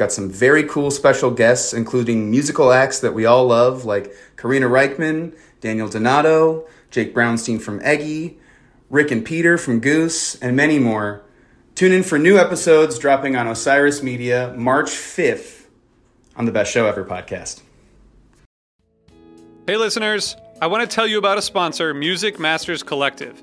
Got some very cool special guests, including musical acts that we all love, like Karina Rykman, Daniel Donato, Jake Brownstein from Eggy, Rick and Peter from Goose, and many more. Tune in for new episodes dropping on Osiris Media March 5th on the Best Show Ever podcast. Hey, listeners, I want to tell you about a sponsor, Music Masters Collective.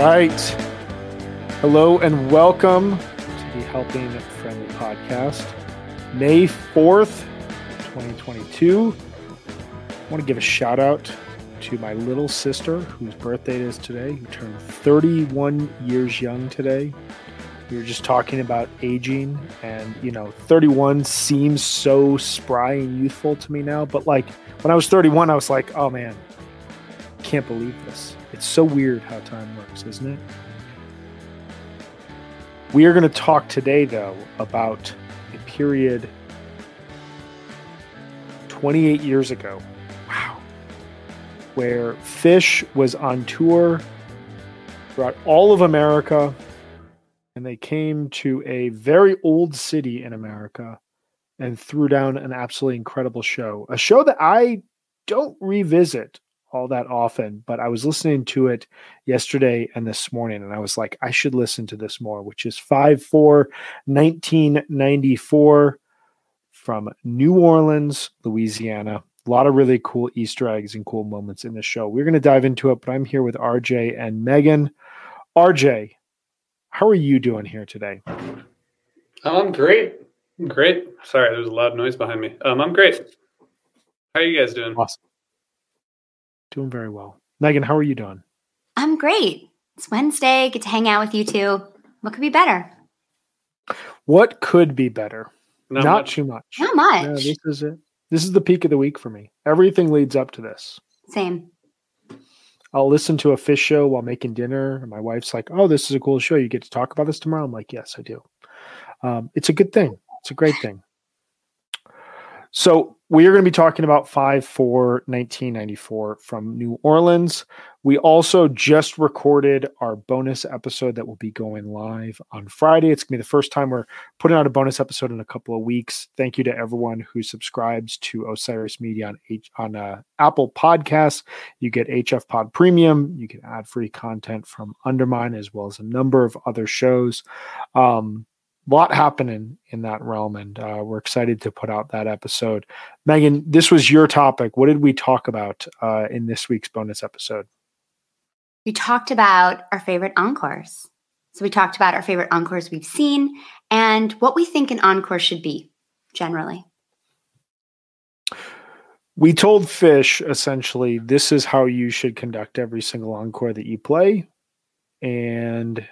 Right. Hello and welcome to the Helping Friendly Podcast. May 4th, 2022. I want to give a shout out to my little sister whose birthday it is today, who turned 31 years young today. We were just talking about aging, and you know, 31 seems so spry and youthful to me now. But like when I was 31, I was like, oh man, can't believe this. It's so weird how time works, isn't it? We are going to talk today, though, about a period 28 years ago. Wow. Where Phish was on tour throughout all of America, and they came to a very old city in America and threw down an absolutely incredible show. A show that I don't revisit all that often, but I was listening to it yesterday and this morning, and I was like, I should listen to this more, which is 5 4 1994 from New Orleans, Louisiana. A lot of really cool Easter eggs and cool moments in the show. We're going to dive into it, but I'm here with RJ and Megan. RJ, how are you doing here today? I'm great. I'm great. Sorry, there's a loud noise behind me. Um, I'm great. How are you guys doing? Awesome. Doing very well. Megan, how are you doing? I'm great. It's Wednesday. Get to hang out with you two. What could be better? What could be better? Not Not, much. too much. Not much. Yeah, this is it. This is the peak of the week for me. Everything leads up to this. Same. I'll listen to a Phish show while making dinner, and my wife's like, "Oh, this is a cool show. You get to talk about this tomorrow." I'm like, "Yes, I do." Um, it's a good thing. It's a great thing. So we are going to be talking about 5 4 1994 from New Orleans. We also just recorded our bonus episode that will be going live on Friday. It's going to be the first time we're putting out a bonus episode in a couple of weeks. Thank you to everyone who subscribes to Osiris Media on, H- on uh, Apple Podcasts. You get HF Pod Premium. You get ad free content from Undermine as well as a number of other shows. Um, lot happening in that realm, and uh, we're excited to put out that episode. Megan, this was your topic. What did we talk about uh, in this week's bonus episode? We talked about our favorite encores. So we talked about our favorite encores we've seen and what we think an encore should be generally. We told Phish essentially this is how you should conduct every single encore that you play. And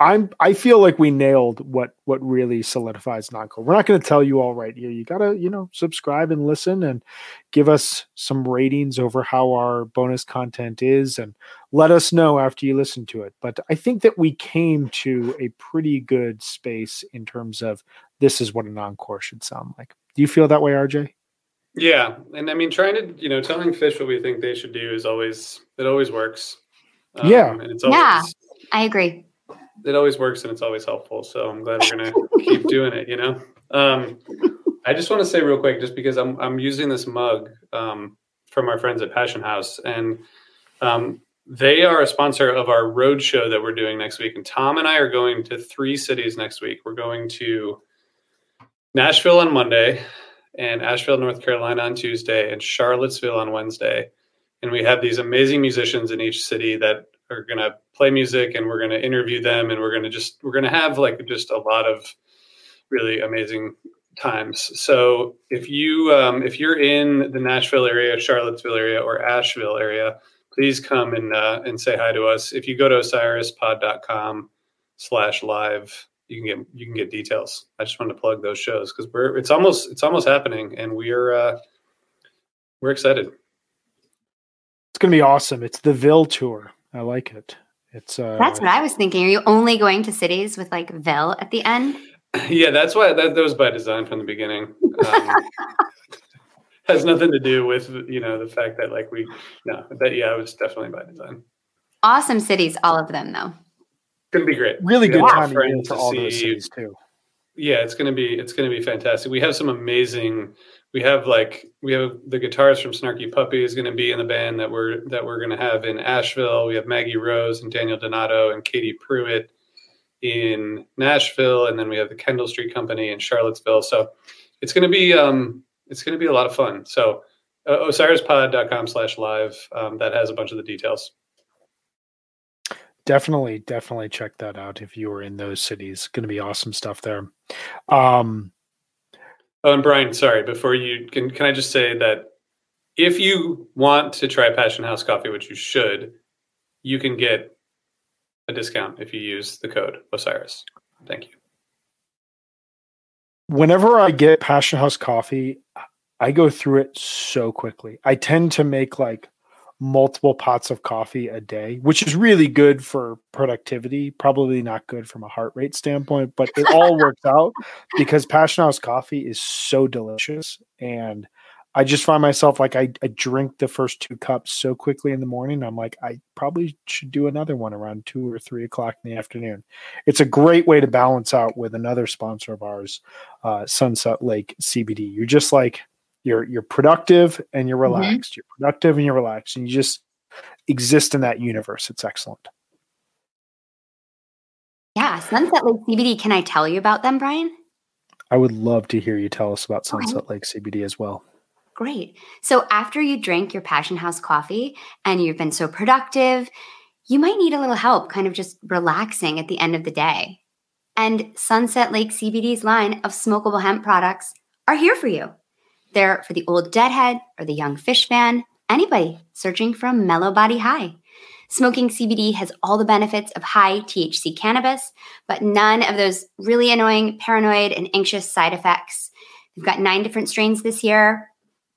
I'm I feel like we nailed what what really solidifies non-core. We're not going to tell you all right here. You got to, you know, subscribe and listen and give us some ratings over how our bonus content is and let us know after you listen to it. But I think that we came to a pretty good space in terms of this is what a non-core should sound like. Do you feel that way, RJ? Yeah, and I mean trying to, you know, telling Phish what we think they should do is always it always works. Um, yeah. And it's always, yeah, I agree it always works and it's always helpful. So I'm glad we're gonna keep doing it. You know, um, I just want to say real quick, just because I'm I'm using this mug um, from our friends at Passion House, and um, they are a sponsor of our road show that we're doing next week. And Tom and I are going to three cities next week. We're going to Nashville on Monday, and Asheville, North Carolina on Tuesday, and Charlottesville on Wednesday. And we have these amazing musicians in each city that are going to play music and we're going to interview them and we're going to just we're going to have like just a lot of really amazing times. So if you um, if you're in the nashville area charlottesville area or asheville area please come and uh, and say hi to us. If you go to osirispod.com slash live you can get you can get details. I just wanted to plug those shows because we're it's almost it's almost happening and we're uh we're excited. It's gonna be awesome. It's the ville tour I like it. It's uh, that's what I was thinking. Are you only going to cities with like Ville at the end? Yeah, that's why that, that was by design from the beginning. Um, has nothing to do with you know the fact that like we no that yeah it was definitely by design. Awesome cities, all of them though. It's Gonna be great. Really good time for all see, those cities too. Yeah, it's gonna be it's gonna be fantastic. We have some amazing we have like we have the guitarist from Snarky Puppy is going to be in the band that we're that we're going to have in Asheville. We have Maggie Rose and Daniel Donato and Katie Pruitt in Nashville, and then we have the Kendall Street Company in Charlottesville. So it's going to be um, it's going to be a lot of fun. So uh, osirispod.com slash live um, that has a bunch of the details. Definitely, definitely check that out if you are in those cities. Going to be awesome stuff there. Um, Oh, and Brian, sorry, before you can, can I just say that if you want to try Passion House coffee, which you should, you can get a discount if you use the code Osiris. Thank you. Whenever I get Passion House coffee, I go through it so quickly. I tend to make like multiple pots of coffee a day, which is really good for productivity. Probably not good from a heart rate standpoint, but it all works out because Passion House coffee is so delicious. And I just find myself like I, I, drink the first two cups so quickly in the morning. I'm like, I probably should do another one around two or three o'clock in the afternoon. It's a great way to balance out with another sponsor of ours, uh, Sunset Lake CBD. You're just like, you're you're productive and you're mm-hmm. relaxed. Mm-hmm. You're productive and you're relaxed, and you just exist in that universe. It's excellent. Yeah, Sunset Lake CBD. Can I tell you about them, Brian? I would love to hear you tell us about Sunset. Lake CBD as well. Great. So after you drink your Passion House coffee and you've been so productive, you might need a little help kind of just relaxing at the end of the day. And Sunset Lake CBD's line of smokable hemp products are here for you. They're for the old deadhead or the young Phish fan, anybody searching for a mellow body high. Smoking CBD has all the benefits of high THC cannabis, but none of those really annoying, paranoid, and anxious side effects. They've got nine different strains this year.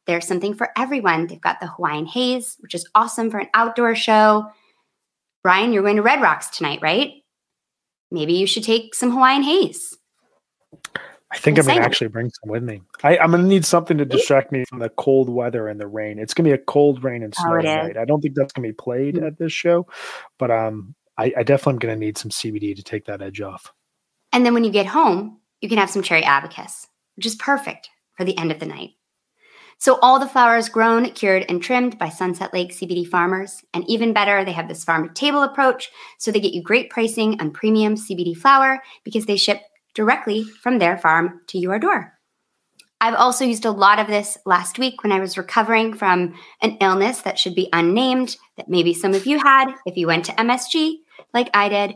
There's something for everyone. They've got the Hawaiian Haze, which is awesome for an outdoor show. Brian, you're going to Red Rocks tonight, right? Maybe you should take some Hawaiian Haze. I think I'm, I'm gonna actually bring some with me. I, am gonna need something to distract me from the cold weather and the rain. It's gonna be a cold rain and oh, snow oh, night. I don't think that's gonna be played mm-hmm. at this show, but um, I, I definitely am gonna need some CBD to take that edge off. And then when you get home, you can have some cherry abacus, which is perfect for the end of the night. So all the flowers grown, cured, and trimmed by Sunset Lake CBD farmers. And even better, they have this farm to table approach. So they get you great pricing on premium CBD flower because they ship directly from their farm to your door. I've also used a lot of this last week when I was recovering from an illness that should be unnamed, that maybe some of you had if you went to MSG like I did.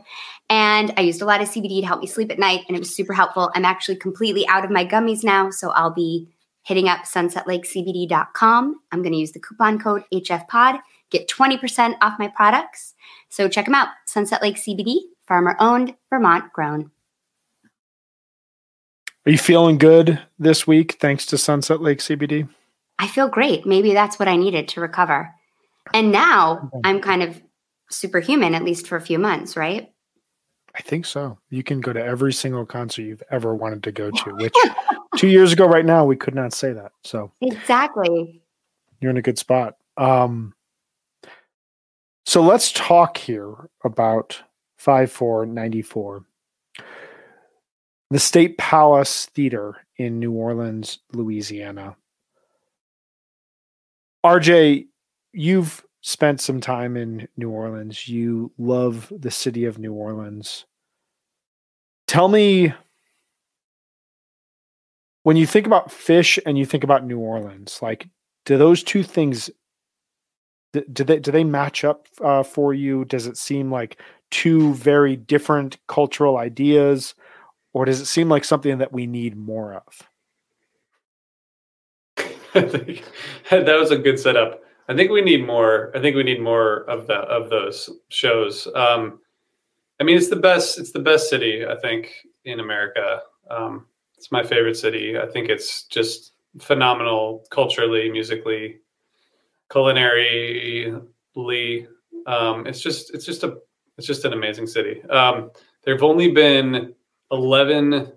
And I used a lot of CBD to help me sleep at night, and it was super helpful. I'm actually completely out of my gummies now, so I'll be hitting up sunsetlakecbd.com. I'm going to use the coupon code HFPOD, get 20% off my products. So check them out Sunset Lake CBD, farmer owned, Vermont grown. Are you feeling good this week thanks to Sunset Lake CBD? I feel great. Maybe that's what I needed to recover. And now I'm kind of superhuman, at least for a few months, right? I think so. You can go to every single concert you've ever wanted to go to, which two years ago, right now, we could not say that. So, exactly. You're in a good spot. Um, so let's talk here about 5494 the State Palace Theater in New Orleans, Louisiana. RJ, you've spent some time in New Orleans. You love the city of New Orleans. Tell me when you think about Phish and you think about New Orleans, like do those two things do they do they match up uh, for you? Does it seem like two very different cultural ideas? Or does it seem like something that we need more of? I think that was a good setup. I think we need more. I think we need more of the of those shows. Um, I mean, it's the best. It's the best city I think in America. Um, it's my favorite city. I think it's just phenomenal culturally, musically, culinarily. Um, it's just it's just a it's just an amazing city. Um, there've only been 11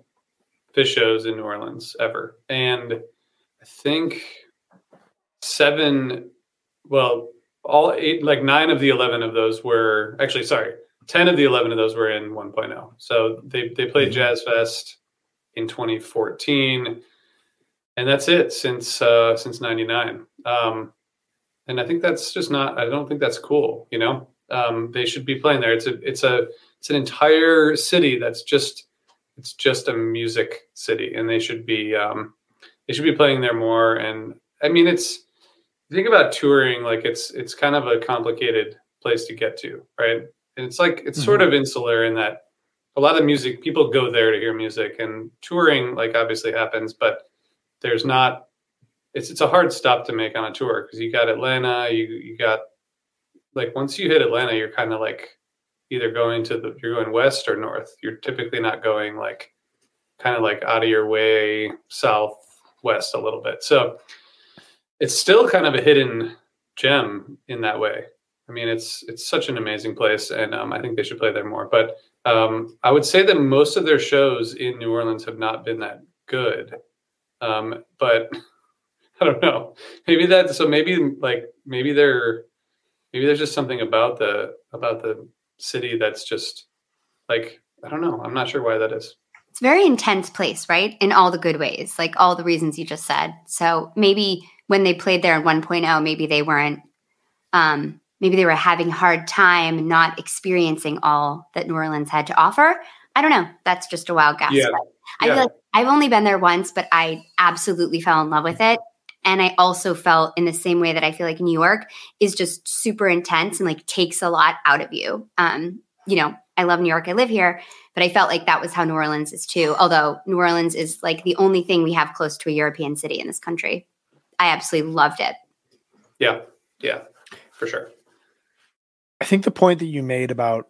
Phish shows in New Orleans ever. And I think seven, well, all eight, like nine of the 11 of those were actually, sorry, 10 of the 11 of those were in 1.0. So they, they played mm-hmm. Jazz Fest in 2014. And that's it since, uh, since 99. Um, and I think that's just not, I don't think that's cool. You know, um, they should be playing there. It's a, it's a, it's an entire city that's just it's just a music city, and they should be um, they should be playing there more. And I mean, it's think about touring like it's it's kind of a complicated place to get to, right? And it's like it's mm-hmm. sort of insular in that a lot of music people go there to hear music, and touring like obviously happens, but there's not it's it's a hard stop to make on a tour because you got Atlanta, you you got like once you hit Atlanta, you're kind of like either going to the you're going west or north. You're typically not going like kind of like out of your way southwest a little bit. So it's still kind of a hidden gem in that way. I mean, it's it's such an amazing place, and um, I think they should play there more. But um, I would say that most of their shows in New Orleans have not been that good. Um, but I don't know. Maybe that. So maybe like maybe they're maybe there's just something about the about the city that's just like I don't know. I'm not sure why that is. It's a very intense place, right? In all the good ways, like all the reasons you just said. So maybe when they played there in 1.0, maybe they weren't um, maybe they were having a hard time not experiencing all that New Orleans had to offer. I don't know. That's just a wild guess. Yeah. I yeah. feel like I've only been there once, but I absolutely fell in love with it. And I also felt in the same way that I feel like New York is just super intense and like takes a lot out of you. Um, you know, I love New York, I live here, but I felt like that was how New Orleans is too. Although New Orleans is like the only thing we have close to a European city in this country. I absolutely loved it. Yeah, yeah, for sure. I think the point that you made about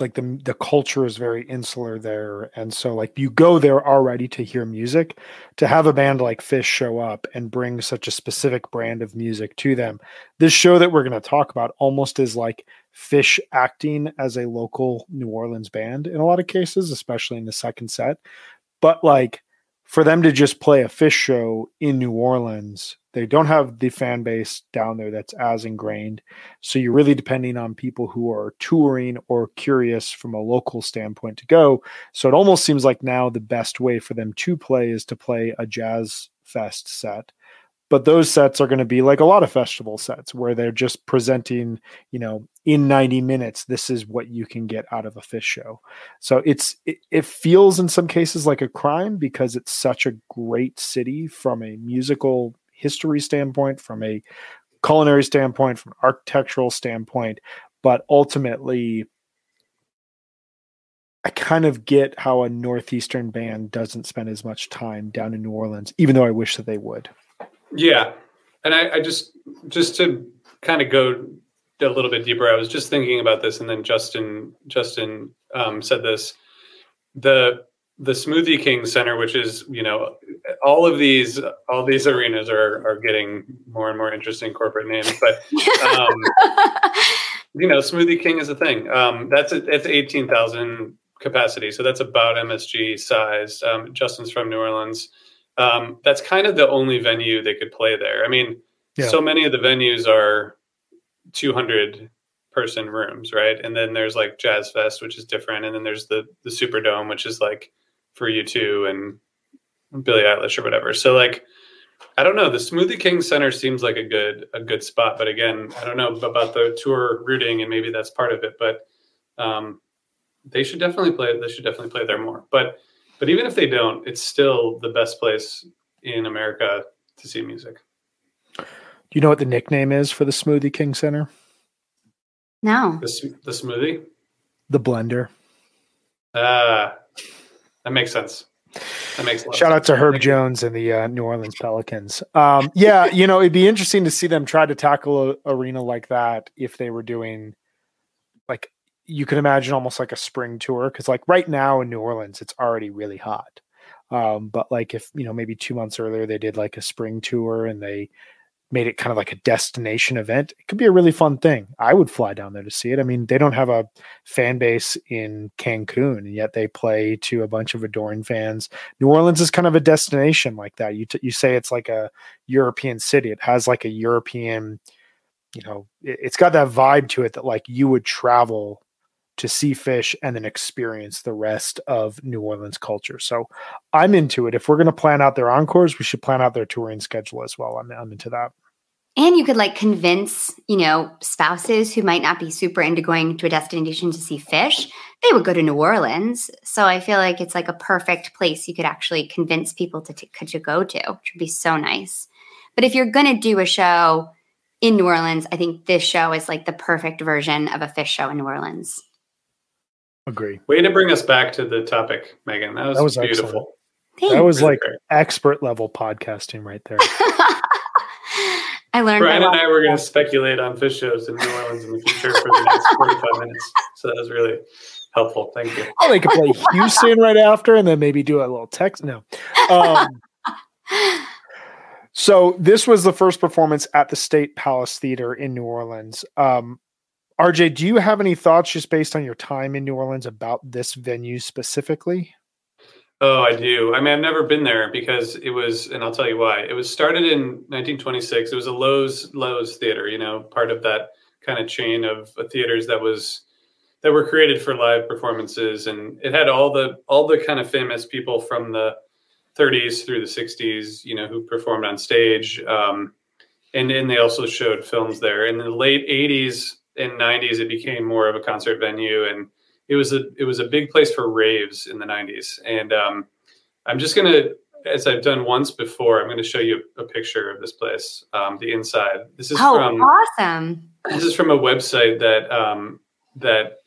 like the the culture is very insular there and so like you go there already to hear music. To have a band like Phish show up and bring such a specific brand of music to them this show that we're going to talk about almost is like Phish acting as a local new orleans band in a lot of cases especially in the second set. But like for them to just play a Phish show in New Orleans, they don't have the fan base down there that's as ingrained. So you're really depending on people who are touring or curious from a local standpoint to go. So it almost seems like now the best way for them to play is to play a jazz fest set but those sets are going to be like a lot of festival sets where they're just presenting you know in 90 minutes this is what you can get out of a Phish show so it's it, it, feels in some cases like a crime because it's such a great city from a musical history standpoint from a culinary standpoint from architectural standpoint but ultimately I kind of get how a northeastern band doesn't spend as much time down in New Orleans, even though I wish that they would. Yeah, and I, I just just to kind of go a little bit deeper, I was just thinking about this, and then Justin Justin um, said this. The the Smoothie King Center, which is you know all of these all these arenas are are getting more and more interesting corporate names, but um, you know Smoothie King is a thing. Um, that's a, it's eighteen thousand capacity, so that's about MSG size. Um, Justin's from New Orleans um, that's kind of the only venue they could play there. I mean, yeah. so many of the venues are 200 person rooms, right? And then there's like Jazz Fest, which is different, and then there's the the Superdome, which is like for U2 and Billie Eilish or whatever. So like, I don't know. The Smoothie King Center seems like a good a good spot, but again, I don't know about the tour routing, and maybe that's part of it. But um, they should definitely play. They should definitely play there more. But but even if they don't, it's still the best place in America to see music. Do you know what the nickname is for the Smoothie King Center? No. The, the smoothie? The blender. Ah, uh, that makes sense. That makes Shout out to Herb Jones and the uh, New Orleans Pelicans. Um, yeah, you know, it'd be interesting to see them try to tackle a arena like that if they were doing like you can imagine almost like a spring tour because like right now in New Orleans it's already really hot. Um, but like if you know maybe two months earlier they did like a spring tour and they made it kind of like a destination event, it could be a really fun thing. I would fly down there to see it. I mean, they don't have a fan base in Cancun, and yet they play to a bunch of adoring fans. New Orleans is kind of a destination like that. You t- you say it's like a European city. It has like a European, you know, it, it's got that vibe to it that like you would travel to see Phish and then experience the rest of New Orleans culture. So I'm into it. If we're going to plan out their encores, we should plan out their touring schedule as well. I'm, I'm into that. And you could like convince, you know, spouses who might not be super into going to a destination to see Phish they would go to New Orleans. So I feel like it's like a perfect place you could actually convince people to, t- to go to, which would be so nice. But if you're going to do a show in New Orleans, I think this show is like the perfect version of a Phish show in New Orleans. Agree. Way to bring us back to the topic, Megan. That was, that was beautiful. That was really like great. expert level podcasting right there. I learned. Brian and I were going to speculate on Phish shows in New Orleans in the future for the next 45 minutes. So that was really helpful. Thank you. Oh, they could play Houston right after and then maybe do a little text. No. Um, so this was the first performance at the State Palace Theater in New Orleans. Um, RJ, do you have any thoughts just based on your time in New Orleans about this venue specifically? Oh, I do. I mean, I've never been there because it was, and I'll tell you why. It was started in 1926. It was a Lowe's Loews theater, you know, part of that kind of chain of theaters that was that were created for live performances, and it had all the all the kind of famous people from the 30s through the 60s, you know, who performed on stage. Um, and and they also showed films there. In the late 80s, and 90s it became more of a concert venue and it was a it was a big place for raves in the 90s and um, i'm just going to as i've done once before i'm going to show you a picture of this place um, the inside. This is oh, from awesome. this is from a website that um, that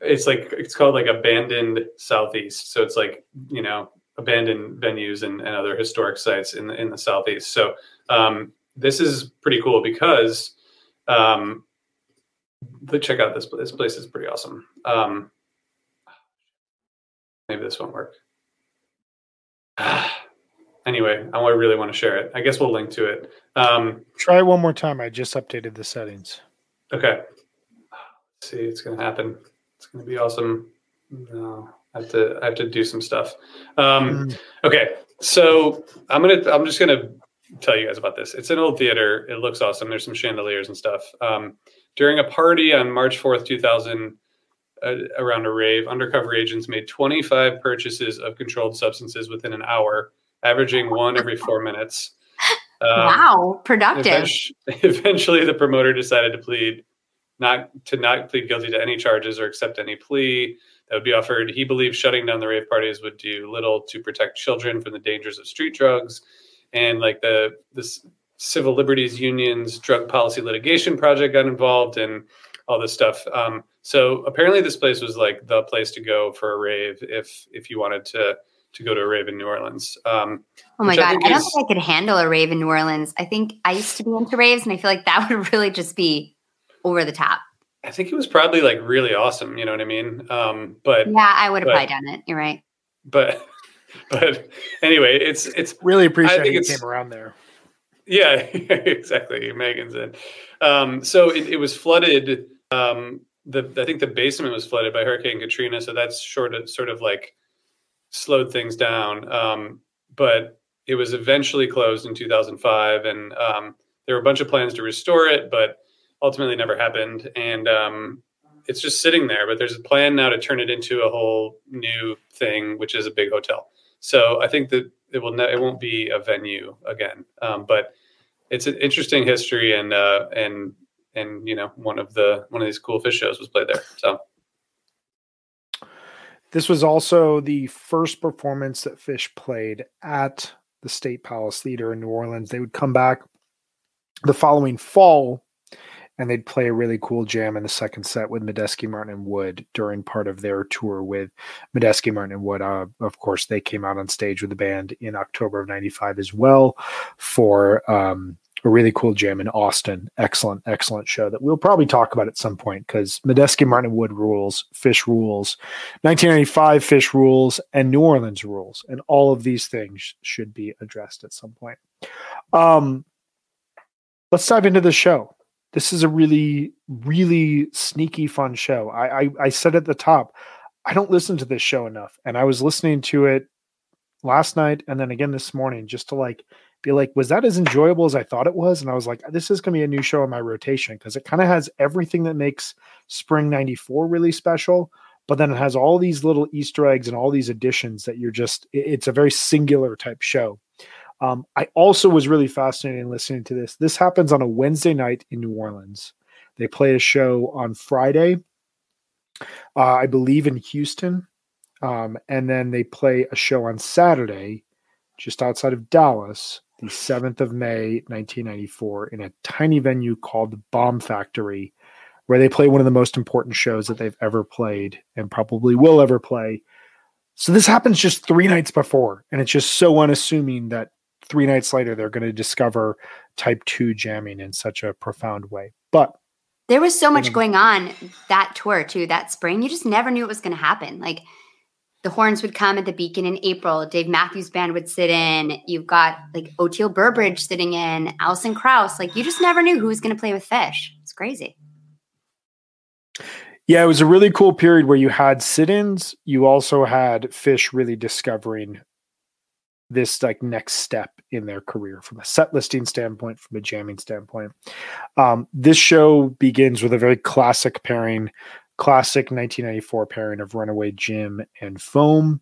it's like it's called like abandoned southeast. So it's like you know abandoned venues and, and other historic sites in the in the southeast. So um, this is pretty cool because um, but check out this this place is pretty awesome. Um, maybe this won't work. anyway, I really want to share it. I guess we'll link to it. Um, Try one more time. I just updated the settings. Okay. Let's see, it's going to happen. It's going to be awesome. No, I have to I have to do some stuff. Um, mm. Okay, so I'm gonna I'm just gonna tell you guys about this. It's an old theater. It looks awesome. There's some chandeliers and stuff. Um, during a party on March 4th, 2000, uh, around a rave, undercover agents made 25 purchases of controlled substances within an hour, averaging one every four minutes. Um, wow, productive. Eventually, eventually, the promoter decided to plead not to not plead guilty to any charges or accept any plea that would be offered. He believed shutting down the rave parties would do little to protect children from the dangers of street drugs, and like the this civil liberties unions drug policy litigation project got involved and all this stuff. Um, so apparently, this place was like the place to go for a rave if if you wanted to to go to a rave in New Orleans. Um, oh my god, I, I don't is, think I could handle a rave in New Orleans. I think I used to be into raves, and I feel like that would really just be over the top. I think it was probably like really awesome. You know what I mean? Um, but yeah, I would have probably done it. You're right. But but anyway, it's it's really appreciate you came around there. Yeah, exactly. Megan's in. Um, so it, it, was flooded. Um, the I think the basement was flooded by Hurricane Katrina, so that's sort of sort of like slowed things down. Um, but it was eventually closed in 2005, and um, there were a bunch of plans to restore it, but ultimately never happened. And um, it's just sitting there. But there's a plan now to turn it into a whole new thing, which is a big hotel. So I think that it will ne- it won't be a venue again. Um, but it's an interesting history, and uh, and and you know one of the one of these cool Phish shows was played there. So. This was also the first performance that Phish played at the State Palace Theater in New Orleans. They would come back the following fall and they'd play a really cool jam in the second set with Medeski, Martin, and Wood during part of their tour with Medeski, Martin, and Wood. Uh, of course, they came out on stage with the band in October of '95 as well for um, a really cool jam in Austin. Excellent, excellent show that we'll probably talk about at some point because Medeski, Martin, and Wood rules, Phish rules, 1995 Phish rules, and New Orleans rules, and all of these things should be addressed at some point. Um, let's dive into the show this is a really, really sneaky fun show. I, I, I said at the top, I don't listen to this show enough, and I was listening to it last night and then again this morning just to like be like, was that as enjoyable as I thought it was? And I was like, this is going to be a new show in my rotation because it kind of has everything that makes Spring 94 really special. But then it has all these little Easter eggs and all these additions that you're just, it's a very singular type show. Um, I also was really fascinated in listening to this. This happens on a Wednesday night in New Orleans. They play a show on Friday, uh, I believe in Houston. Um, and then they play a show on Saturday, just outside of Dallas, the 7th of May, 1994, in a tiny venue called the Bomb Factory, where they play one of the most important shows that they've ever played and probably will ever play. So this happens just three nights before, and it's just so unassuming that three nights later they're going to discover type 2 jamming in such a profound way. But there was so much going on that tour too that spring. You just never knew it was going to happen. Like the horns would come at the beacon in april. Dave matthews band would sit in. You've got like oteil burbridge sitting in. Alison krauss. Like you just never knew who was going to play with Phish. It's crazy. Yeah, it was a really cool period where you had sit-ins. You also had Phish really discovering this like next step in their career from a set listing standpoint, from a jamming standpoint. Um, this show begins with a very classic pairing, classic 1994 pairing of Runaway Jim and Foam.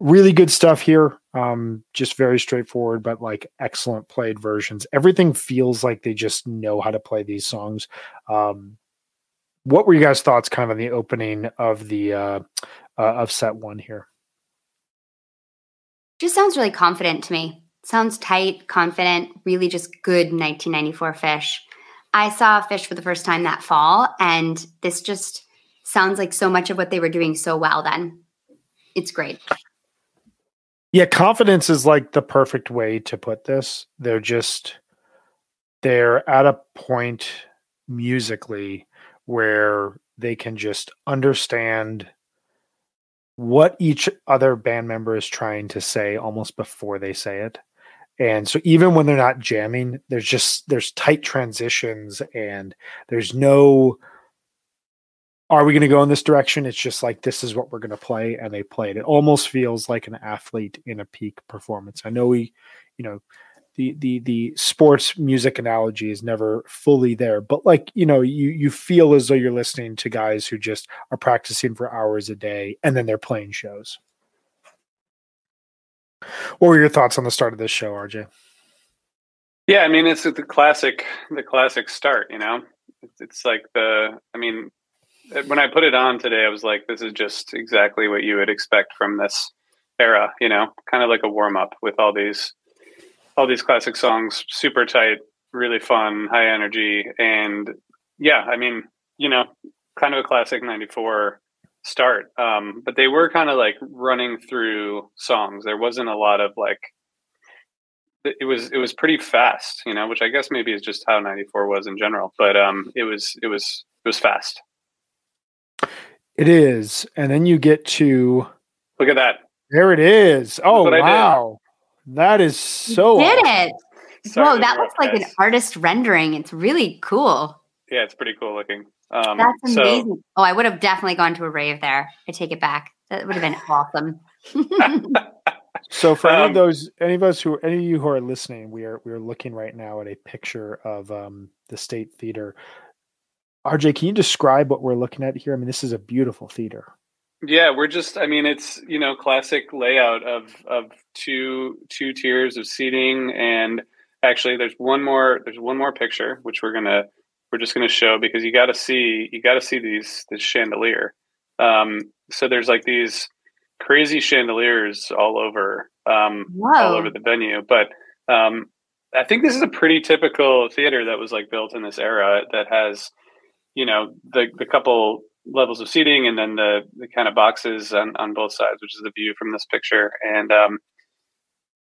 Really good stuff here. Um, just very straightforward, but like excellent played versions. Everything feels like they just know how to play these songs. Um, what were you guys' thoughts kind of on the opening of the uh, uh, of set one here? Just sounds really confident to me. Sounds tight, confident, really just good 1994 Phish. I saw Phish for the first time that fall, and this just sounds like so much of what they were doing so well then. It's great. Yeah, confidence is like the perfect way to put this. They're just they're at a point musically where they can just understand what each other band member is trying to say almost before they say it. And so even when they're not jamming, there's just there's tight transitions and there's no are we going to go in this direction? It's just like this is what we're going to play, and they played. It almost feels like an athlete in a peak performance. I know we, you know, the the the sports music analogy is never fully there, but like you know, you you feel as though you're listening to guys who just are practicing for hours a day, and then they're playing shows. What were your thoughts on the start of this show, RJ? Yeah, I mean, it's the classic, the classic start. You know, it's, it's like the. I mean, when I put it on today, I was like, this is just exactly what you would expect from this era. You know, kind of like a warm up with all these, all these classic songs, super tight, really fun, high energy, and yeah, I mean, you know, kind of a classic '94 start. Um, but they were kind of like running through songs. There wasn't a lot of like it was it was pretty fast, you know, which I guess maybe is just how 94 was in general, but um it was it was it was fast. It is. And then you get to Look at that. There it is. Oh wow. That is so you did awesome. it. Sorry Whoa, that looks like an artist rendering. It's really cool. Yeah, it's pretty cool looking. Um, That's amazing. So, oh, I would have definitely gone to a rave there. I take it back. That would have been awesome. so for um, any of um, those, any of us who, any of you who are listening, we are we are looking right now at a picture of um, the State Theater. RJ, can you describe what we're looking at here? I mean, this is a beautiful theater. Yeah, we're just I mean, it's, you know, classic layout of of two two tiers of seating and actually there's one more there's one more picture which we're going to we're just going to show because you got to see you got to see these this chandelier. Um, so there's like these crazy chandeliers all over um, all over the venue, but um, I think this is a pretty typical theater that was like built in this era that has you know the the couple levels of seating and then the the kind of boxes on on both sides, which is the view from this picture, and um,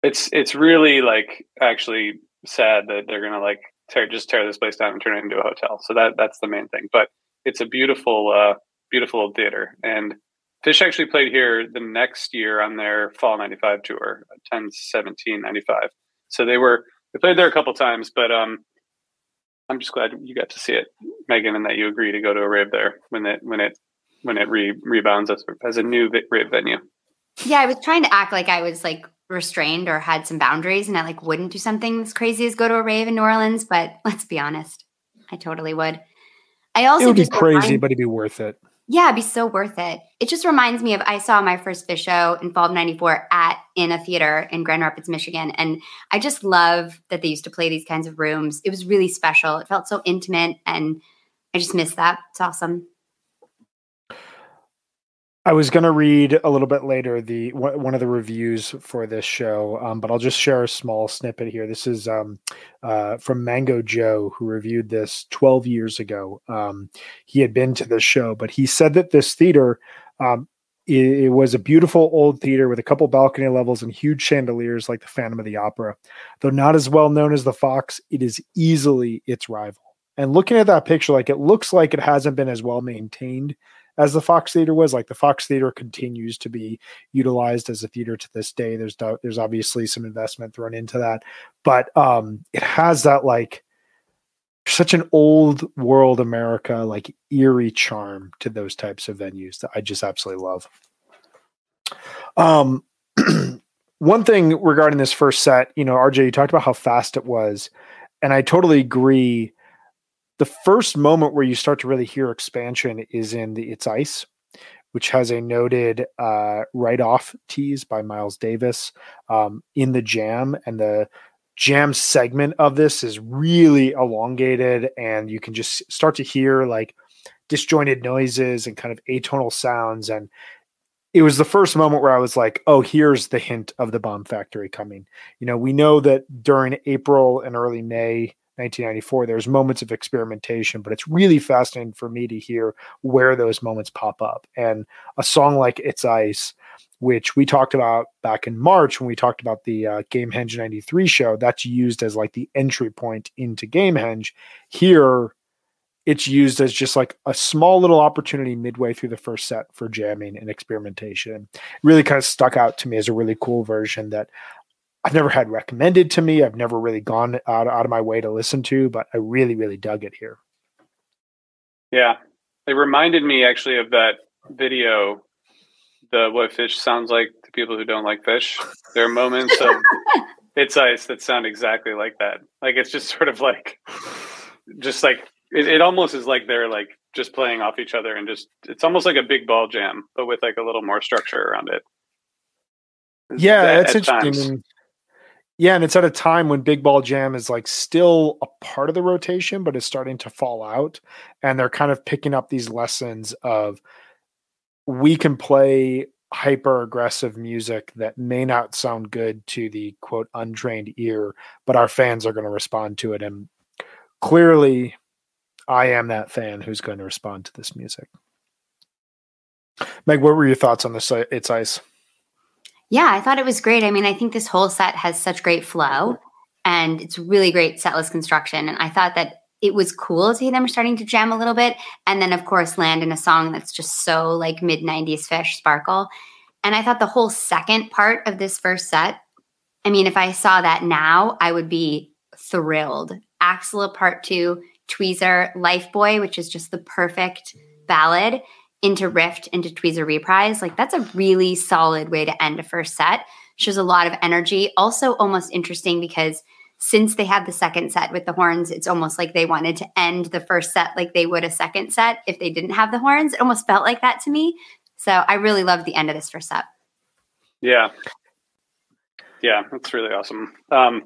it's it's really like actually sad that they're gonna like tear just tear this place down and turn it into a hotel. So that that's the main thing. But it's a beautiful, uh, beautiful old theater. And Phish actually played here the next year on their fall '95 tour, 10, 17, 95. So they were they played there a couple times, but um, I'm just glad you got to see it, Megan, and that you agree to go to a rave there when it when it when it re- rebounds as, as a new rave venue. Yeah, I was trying to act like I was like restrained or had some boundaries and I like wouldn't do something as crazy as go to a rave in New Orleans, but let's be honest, I totally would. I also it would be crazy, remind, but it'd be worth it. Yeah, it'd be so worth it. It just reminds me of I saw my first Phish show in fall of '94 at in a theater in Grand Rapids, Michigan, and I just love that they used to play these kinds of rooms. It was really special. It felt so intimate, and I just miss that. It's awesome. I was going to read a little bit later the one of the reviews for this show, um, but I'll just share a small snippet here. This is um, uh, from Mango Joe, who reviewed this 12 years ago. Um, he had been to this show, but he said that this theater um, it, it, was a beautiful old theater with a couple balcony levels and huge chandeliers like the Phantom of the Opera. Though not as well known as the Fox, it is easily its rival. And looking at that picture, like it looks like it hasn't been as well maintained as the Fox Theater was. Like the Fox Theater continues to be utilized as a theater to this day. There's there's obviously some investment thrown into that, but um, it has that like such an old world America like eerie charm to those types of venues that I just absolutely love. Um, one thing regarding this first set, you know, RJ, you talked about how fast it was, and I totally agree the first moment where you start to really hear expansion is in the It's Ice, which has a noted uh, Right Off tease by Miles Davis um, in the jam. And the jam segment of this is really elongated, and you can just start to hear like disjointed noises and kind of atonal sounds. And it was the first moment where I was like, oh, here's the hint of the bomb factory coming. You know, we know that during April and early May, 1994 there's moments of experimentation but it's really fascinating for me to hear where those moments pop up and a song like it's ice which we talked about back in march when we talked about the uh, gamehenge 93 show that's used as like the entry point into gamehenge here it's used as just like a small little opportunity midway through the first set for jamming and experimentation. It really kind of stuck out to me as a really cool version that I've never had recommended to me. I've never really gone out, out of my way to listen to, but I really, really dug it here. Yeah. it reminded me actually of that video, the what Phish sounds like to people who don't like Phish. There are moments of it's ice that sound exactly like that. Like it's just sort of like, just like it, it almost is like they're like just playing off each other and just it's almost like a big ball jam, but with like a little more structure around it. Yeah, At- that's at interesting. Yeah, and it's at a time when Big Ball Jam is like still a part of the rotation, but is starting to fall out. And they're kind of picking up these lessons of we can play hyper aggressive music that may not sound good to the quote untrained ear, but our fans are going to respond to it. And clearly, I am that fan who's going to respond to this music. Meg, what were your thoughts on this? It's Ice. Yeah, I thought it was great. I mean, I think this whole set has such great flow and it's really great setlist construction. And I thought that it was cool to see them starting to jam a little bit. And then, of course, land in a song that's just so like mid 90s Phish sparkle. And I thought the whole second part of this first set, I mean, if I saw that now, I would be thrilled. Axilla part two, Tweezer, Lifeboy, which is just the perfect ballad into Rift, into Tweezer Reprise. Like that's a really solid way to end a first set. Shows a lot of energy. Also, almost interesting because since they had the second set with the horns, it's almost like they wanted to end the first set like they would a second set if they didn't have the horns. It almost felt like that to me. So I really loved the end of this first set. Yeah. Yeah, that's really awesome. Um,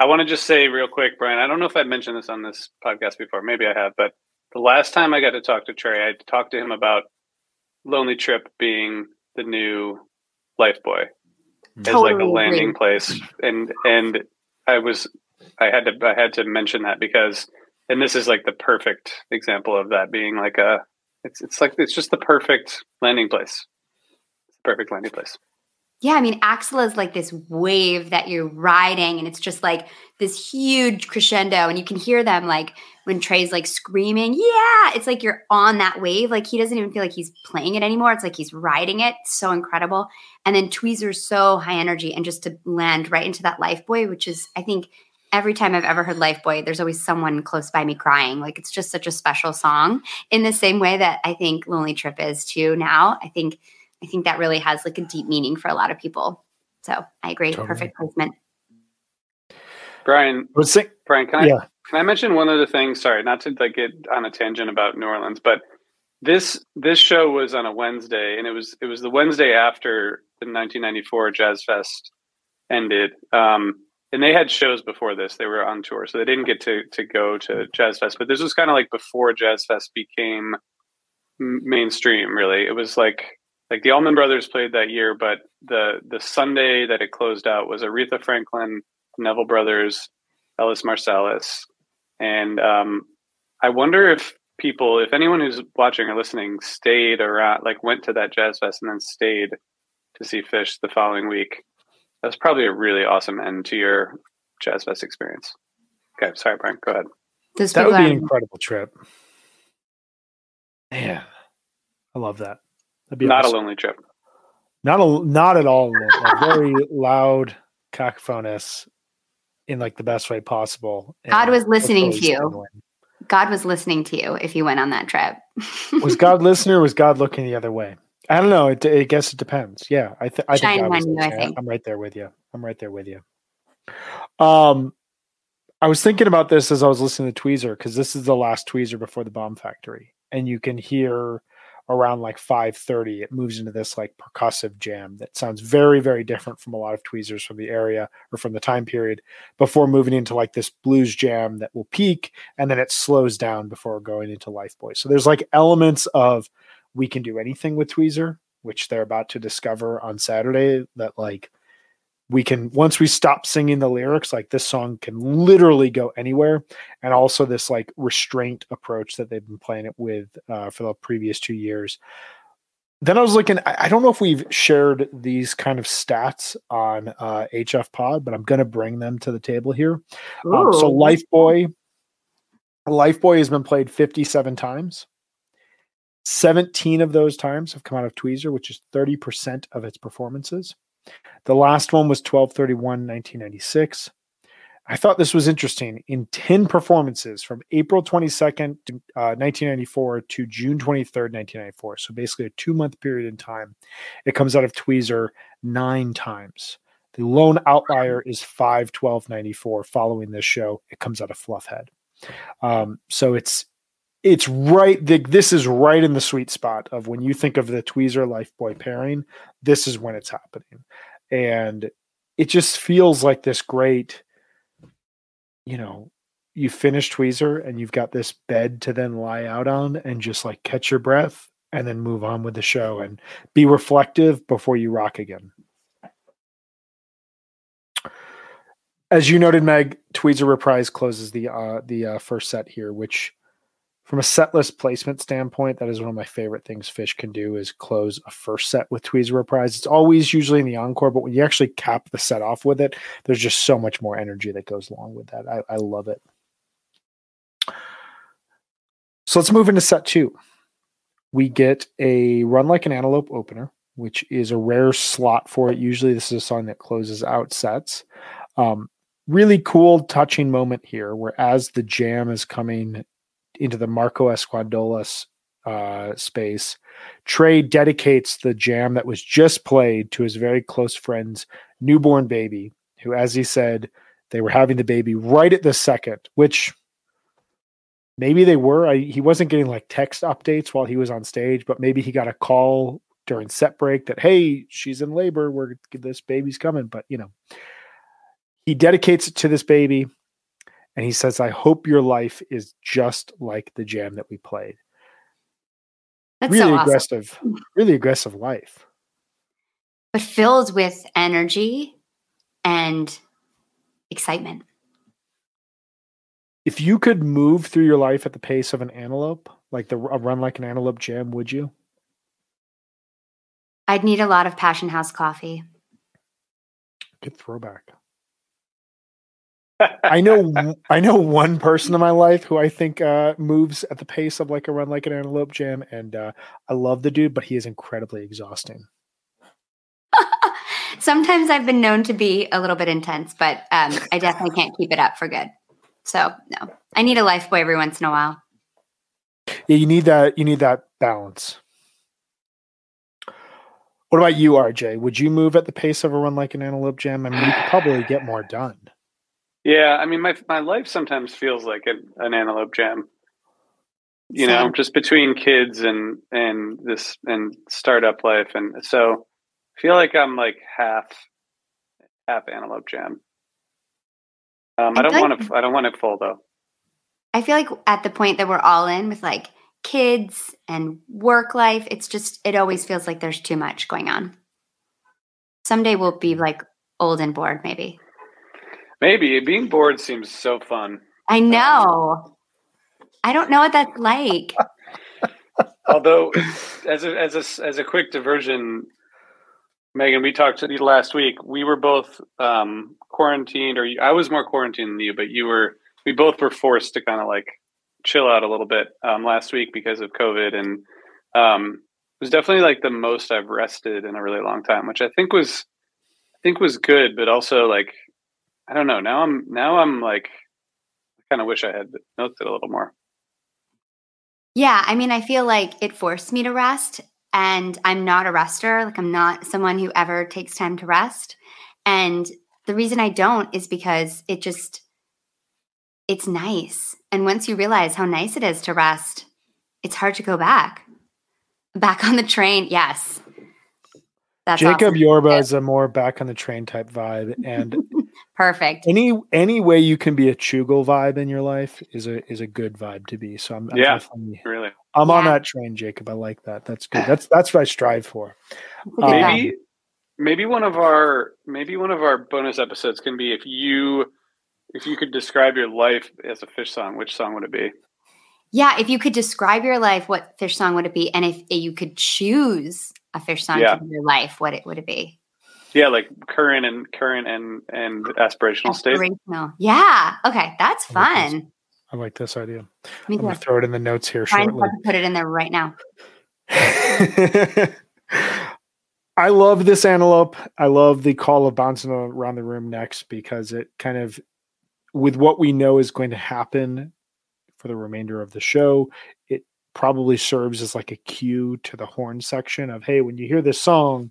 I want to just say real quick, Brian, I don't know if I've mentioned this on this podcast before. Maybe I have, but the last time I got to talk to Trey, I talked to him about Lonely Trip being the new Lifeboy as like a landing agree. place. And and I was I had to I had to mention that because and this is like the perfect example of that being like a it's it's like it's just the perfect landing place. Perfect landing place. Yeah, I mean, Axilla is like this wave that you're riding, and it's just like this huge crescendo, and you can hear them like when Trey's like screaming, Yeah, it's like you're on that wave. Like he doesn't even feel like he's playing it anymore. It's like he's riding it. so incredible. And then Tweezer's so high energy, and just to land right into that Lifeboy, which is, I think, every time I've ever heard Lifeboy, there's always someone close by me crying. Like it's just such a special song in the same way that I think Lonely Trip is too now. I think I think that really has like a deep meaning for a lot of people. So I agree. Totally. Perfect placement. Brian, I was saying, Brian, can I yeah, Can I mention one other thing? Sorry, not to like get on a tangent about New Orleans, but this this show was on a Wednesday, and it was it was the Wednesday after the 1994 Jazz Fest ended. Um, and they had shows before this; they were on tour, so they didn't get to to go to Jazz Fest. But this was kind of like before Jazz Fest became m- mainstream. Really, it was like like the Allman Brothers played that year, but the the Sunday that it closed out was Aretha Franklin, Neville Brothers, Ellis Marsalis, and um, I wonder if people, if anyone who's watching or listening, stayed around, like went to that jazz fest and then stayed to see Phish the following week. That's probably a really awesome end to your jazz fest experience. Okay, sorry, Brian. Go ahead. Those that would be an incredible trip. Man, I love that. That'd be Not awesome. a lonely trip. Not a not at all. alone. Very loud, cacophonous, in like the best way possible. God was listening to you. still. God was listening to you if you went on that trip. Was God listening or was God looking the other way? I don't know. It, I guess it depends. Yeah, I, th- I think Shine on you, I think. I'm right there with you. I'm right there with you. Um, I was thinking about this as I was listening to Tweezer because this is the last Tweezer before the Bomb Factory, and you can hear around like 5:30 it moves into this like percussive jam that sounds very very different from a lot of tweezers from the area or from the time period before moving into like this blues jam that will peak and then it slows down before going into life boy. So there's like elements of we can do anything with tweezer which they're about to discover on saturday that like we can once we stop singing the lyrics like this song can literally go anywhere. And also this like restraint approach that they've been playing it with uh, for the previous two years. Then i was looking I, don't know if we've shared these kind of stats on uh, hf pod but i'm going to bring them to the table here. Um, so life boy life boy has been played 57 times. 17 of those times have come out of tweezer which is 30% of its performances the last one was 1231 1996 I thought this was interesting. In 10 performances from April 22nd, uh, 1994 to June 23rd, 1994, so basically a two month period in time, it comes out of Tweezer nine times. The lone outlier is 51294 following this show. It comes out of Fluffhead. Um, so it's it's right the, this is right in the sweet spot of when you think of the Tweezer Lifeboy pairing, this is when it's happening. And it just feels like this great you know, you finish Tweezer and you've got this bed to then lie out on and just like catch your breath and then move on with the show and be reflective before you rock again. As you noted, Meg, Tweezer Reprise closes the uh, the uh, first set here, which from a set list placement standpoint, that is one of my favorite things Phish can do is close a first set with Tweezer Reprise. It's always usually in the encore, but when you actually cap the set off with it, there's just so much more energy that goes along with that. I, I love it. So let's move into set two. We get a Run Like an Antelope opener, which is a rare slot for it. Usually, this is a song that closes out sets. Um, really cool, touching moment here, where as the jam is coming into the Marco Esquandolas uh, space, Trey dedicates the jam that was just played to his very close friend's newborn baby, who, as he said, they were having the baby right at the second, which maybe they were. I, he wasn't getting like text updates while he was on stage, but maybe he got a call during set break that, hey, she's in labor. We're this baby's coming. But, you know, he dedicates it to this baby and he says, I hope your life is just like the jam that we played. That's really so awesome. aggressive, really aggressive life. But filled with energy and excitement. If you could move through your life at the pace of an antelope, like the a run like an antelope jam, would you? I'd need a lot of Passion House coffee. Good throwback. I know I know one person in my life who I think uh, moves at the pace of like a run like an antelope jam, and uh, I love the dude, but he is incredibly exhausting. Sometimes I've been known to be a little bit intense, but um, I definitely can't keep it up for good. So no, I need a life boy every once in a while. Yeah, you need that. You need that balance. What about you, RJ? Would you move at the pace of a run like an antelope jam? I mean, you could probably get more done. Yeah, I mean, my my life sometimes feels like an, an antelope jam. You Same. know, just between kids and and this and startup life, and so I feel like I'm like half half antelope jam. Um, I don't want like- to. I don't want it full though. I feel like at the point that we're all in with like kids and work life, it's just, it always feels like there's too much going on. Someday we'll be like old and bored, maybe. Maybe being bored seems so fun. I know. I don't know what that's like. Although, as a as a as a quick diversion, Megan, we talked to you last week. We were both um, quarantined, or I was more quarantined than you, but you were. We both were forced to kind of like chill out a little bit um, last week because of COVID, and um, it was definitely like the most I've rested in a really long time, which I think was I think was good, but also like I don't know. Now I'm now I'm like I kind of wish I had milked it a little more. Yeah, I mean, I feel like it forced me to rest, and I'm not a rester. Like, I'm not someone who ever takes time to rest. And the reason I don't is because it just, it's nice. And once you realize how nice it is to rest, it's hard to go back. Back on the train, yes. That's Jacob awesome. Yorba is a more back on the train type vibe, and Perfect. any any way you can be a Chugel vibe in your life is a is a good vibe to be. So I'm, I'm Yeah. Really, I'm on that train, Jacob. I like that. That's good. That's that's what I strive for. It's a good Um, maybe maybe one of our maybe one of our bonus episodes can be if you if you could describe your life as a Phish song which song would it be Yeah, if you could describe your life, what Phish song would it be? And if you could choose a Phish song Yeah. to your life, what it would it be? yeah like current and current and and aspirational state Aspirational. Yeah. Okay, that's I like this. fun. I like this idea. Me I'm gonna throw it in the notes here Trying shortly. put it in there right now. I love this antelope. I love the call of bouncing around the room next because it kind of with what we know is going to happen for the remainder of the show, it probably serves as like a cue to the horn section of hey, when you hear this song,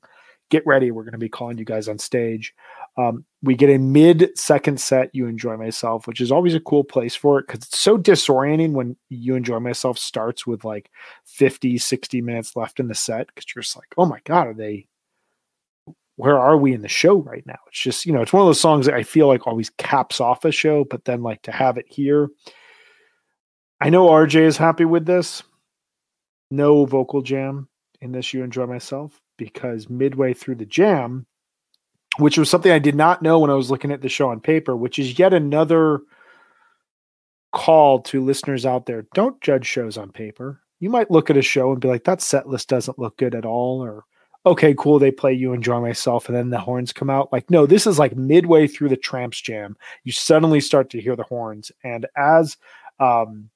get ready. We're going to be calling you guys on stage. Um, we get a mid second set, You Enjoy Myself, which is always a cool place for it because it's so disorienting when You Enjoy Myself starts with like 50, 60 minutes left in the set because you're just like, oh my God, are they, where are we in the show right now? It's just, you know, it's one of those songs that I feel like always caps off a show, but then like to have it here. I know RJ is happy with this. No vocal jam in this You Enjoy Myself because midway through the jam, which was something I did not know when I was looking at the show on paper, which is yet another call to listeners out there. Don't judge shows on paper. You might look at a show and be like, that set list doesn't look good at all, or okay, cool, they play you enjoy myself, and then the horns come out. Like, no, this is like midway through the tramps jam. You suddenly start to hear the horns. And as um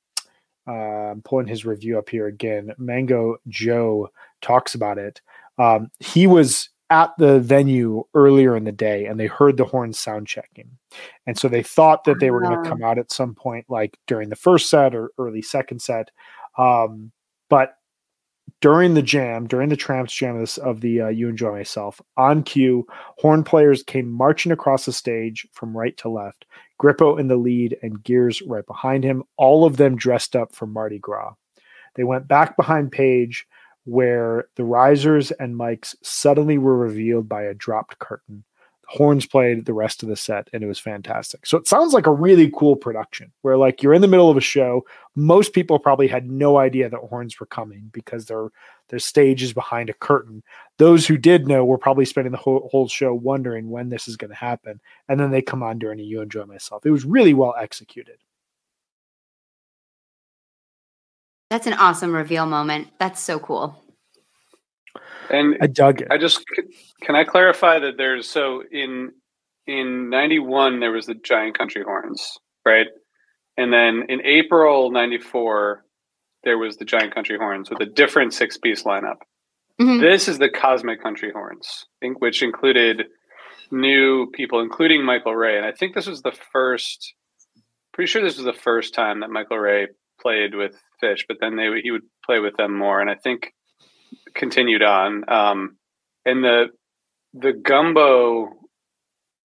I'm pulling his review up here again, Mango Joe talks about it. Um, he was at the venue earlier in the day and they heard the horns sound checking. And so they thought that they were going to come out at some point, like during the first set or early second set. Um, but during the jam, during the tramps jam of, of the uh, You Enjoy Myself, on cue, horn players came marching across the stage from right to left, Grippo in the lead and Gears right behind him, all of them dressed up for Mardi Gras. They went back behind Page where the risers and mics suddenly were revealed by a dropped curtain. Horns played the rest of the set and it was fantastic. So it sounds like a really cool production where like you're in the middle of a show. Most people probably had no idea that horns were coming because their their stage is behind a curtain. Those who did know were probably spending the whole, whole show wondering when this is going to happen. And then they come on during a You Enjoy Myself. It was really well executed. That's an awesome reveal moment. That's so cool. And I dug it. I just can I clarify that there's so in in 91 there was the giant country horns, right? And then in April 94 there was the giant country horns with a different six piece lineup. Mm-hmm. This is the cosmic country horns, which included new people, including Michael Ray. And I think this was the first, pretty sure this was the first time that Michael Ray played with Phish, but then they he would play with them more, and I think continued on. Um, and the the gumbo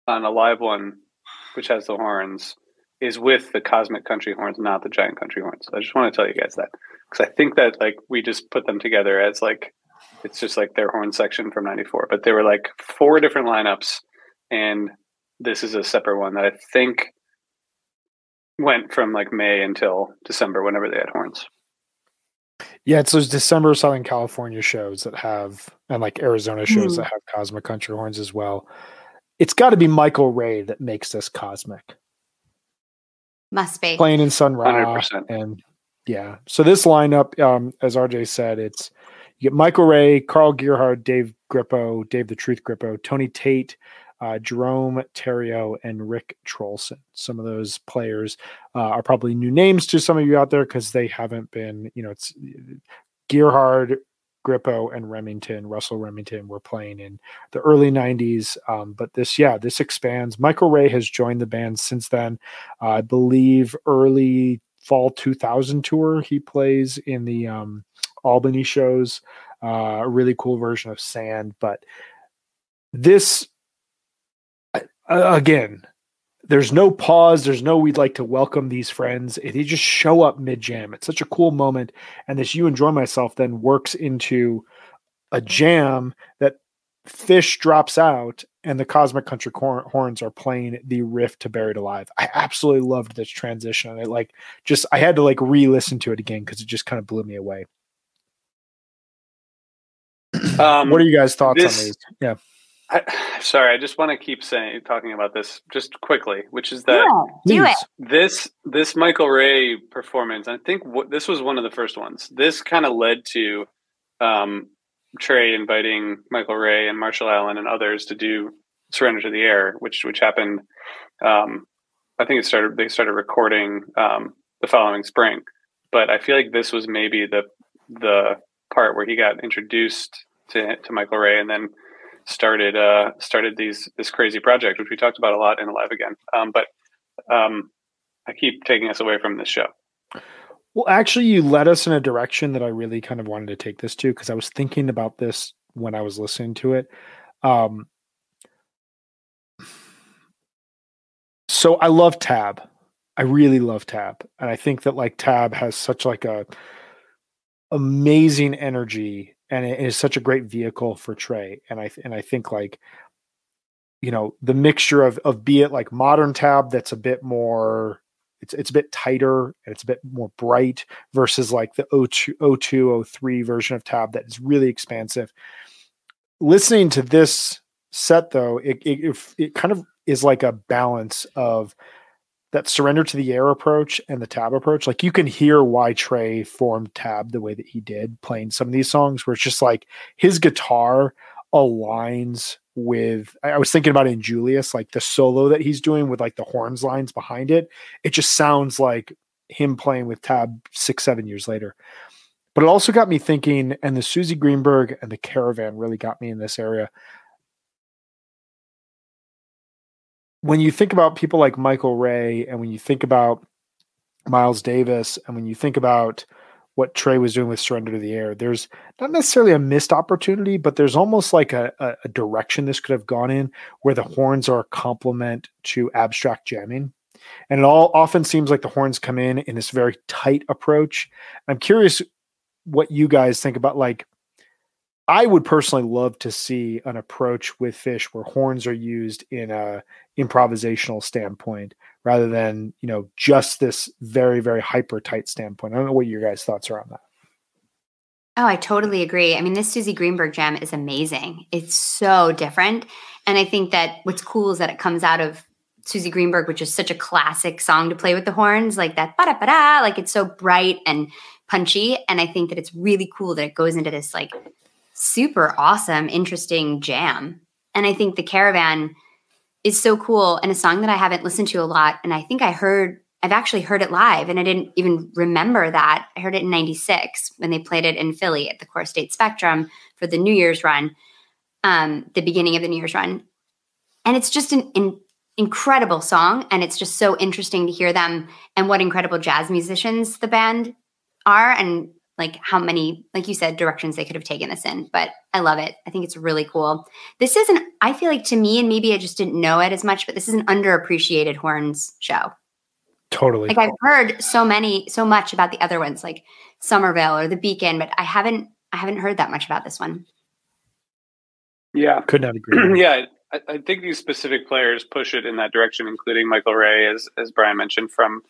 on a live one, which has the horns, is with the cosmic country horns, not the giant country horns. I just want to tell you guys that because I think that like we just put them together as like it's just like their horn section from '94, but they were like four different lineups, and this is a separate one that I think went from like May until December whenever they had horns. Yeah, it's those December Southern California shows that have, and like Arizona shows mm. that have Cosmic Country horns as well. It's got to be Michael Ray that makes this cosmic. Must be playing in Sun Ra, and yeah. So this lineup, um, as RJ said, it's you get Michael Ray, Carl Gerhard, Dave Grippo, Dave the Truth Grippo, Tony Tate, uh, Jerome Theriault and Rick Troelsen. Some of those players uh, are probably new names to some of you out there because they haven't been, you know, it's Gerhard, Grippo, and Remington, Russell Remington were playing in the early 90s. Um, but this, yeah, this expands. Michael Ray has joined the band since then. Uh, I believe early fall 2000 tour, he plays in the um, Albany shows. Uh, a really cool version of Sand, but this uh, again, there's no pause. There's no we'd like to welcome these friends. They just show up mid jam. It's such a cool moment. And this you enjoy myself then works into a jam that Phish drops out and the Cosmic Country Horns are playing the riff to Buried Alive. I absolutely loved this transition. It like just I had to like re-listen to it again because it just kind of blew me away. Um, what are you guys' thoughts this, on these? Yeah. I, sorry, I just want to keep saying talking about this just quickly, which is that yeah, do it. This this Michael Ray performance, I think w- this was one of the first ones. This kind of led to um, Trey inviting Michael Ray and Marshall Allen and others to do "Surrender to the Air," which which happened. Um, I think it started. They started recording um, the following spring, but I feel like this was maybe the the part where he got introduced to to Michael Ray, and then started uh, started these this crazy project, which we talked about a lot in Alive Again. Um, but um, I keep taking us away from this show. Well, actually, you led us in a direction that I really kind of wanted to take this to because I was thinking about this when I was listening to it. Um, so I love Tab. I really love Tab, and I think that like Tab has such like a amazing energy, and it is such a great vehicle for Trey. And I and I think like you know the mixture of of be it like modern Tab that's a bit more it's it's a bit tighter and it's a bit more bright versus like the 02, 02 03 version of Tab that is really expansive. Listening to this set though, it, it it kind of is like a balance of that surrender to the air approach and the tab approach. Like you can hear why Trey formed tab the way that he did playing some of these songs where it's just like his guitar aligns with I was thinking about in Julius, like the solo that he's doing with like the horns lines behind it. It just sounds like him playing with tab six, seven years later. But it also got me thinking, and the Suzy Greenberg and the Caravan really got me in this area. When you think about people like Michael Ray and when you think about Miles Davis and when you think about what Trey was doing with Surrender to the Air, there's not necessarily a missed opportunity, but there's almost like a, a, a direction this could have gone in where the horns are a complement to abstract jamming. And it all often seems like the horns come in in this very tight approach. I'm curious what you guys think about like I would personally love to see an approach with Phish where horns are used in a improvisational standpoint rather than you know just this very very hyper tight standpoint. I don't know what your guys' thoughts are on that. Oh, I totally agree. I mean, this Suzy Greenberg jam is amazing. It's so different, and I think that what's cool is that it comes out of Suzy Greenberg, which is such a classic song to play with the horns, like that ba da ba da, like it's so bright and punchy. And I think that it's really cool that it goes into this like super awesome, interesting jam. And I think the caravan is so cool and a song that I haven't listened to a lot. And I think I heard, I've actually heard it live and I didn't even remember that. I heard it in 96 when they played it in Philly at the Core State Spectrum for the New Year's run, um, the beginning of the New Year's run. And it's just an, an incredible song. And it's just so interesting to hear them and what incredible jazz musicians the band are. And like how many like you said directions they could have taken this in but i love it. I think it's really cool. This isn't i feel like to me and maybe i just didn't know it as much but this is an underappreciated horns show. Totally. Like i've heard so many so much about the other ones like somerville or the beacon but i haven't i haven't heard that much about this one. Yeah. Could not agree yeah I, I think these specific players push it in that direction including michael ray as as brian mentioned from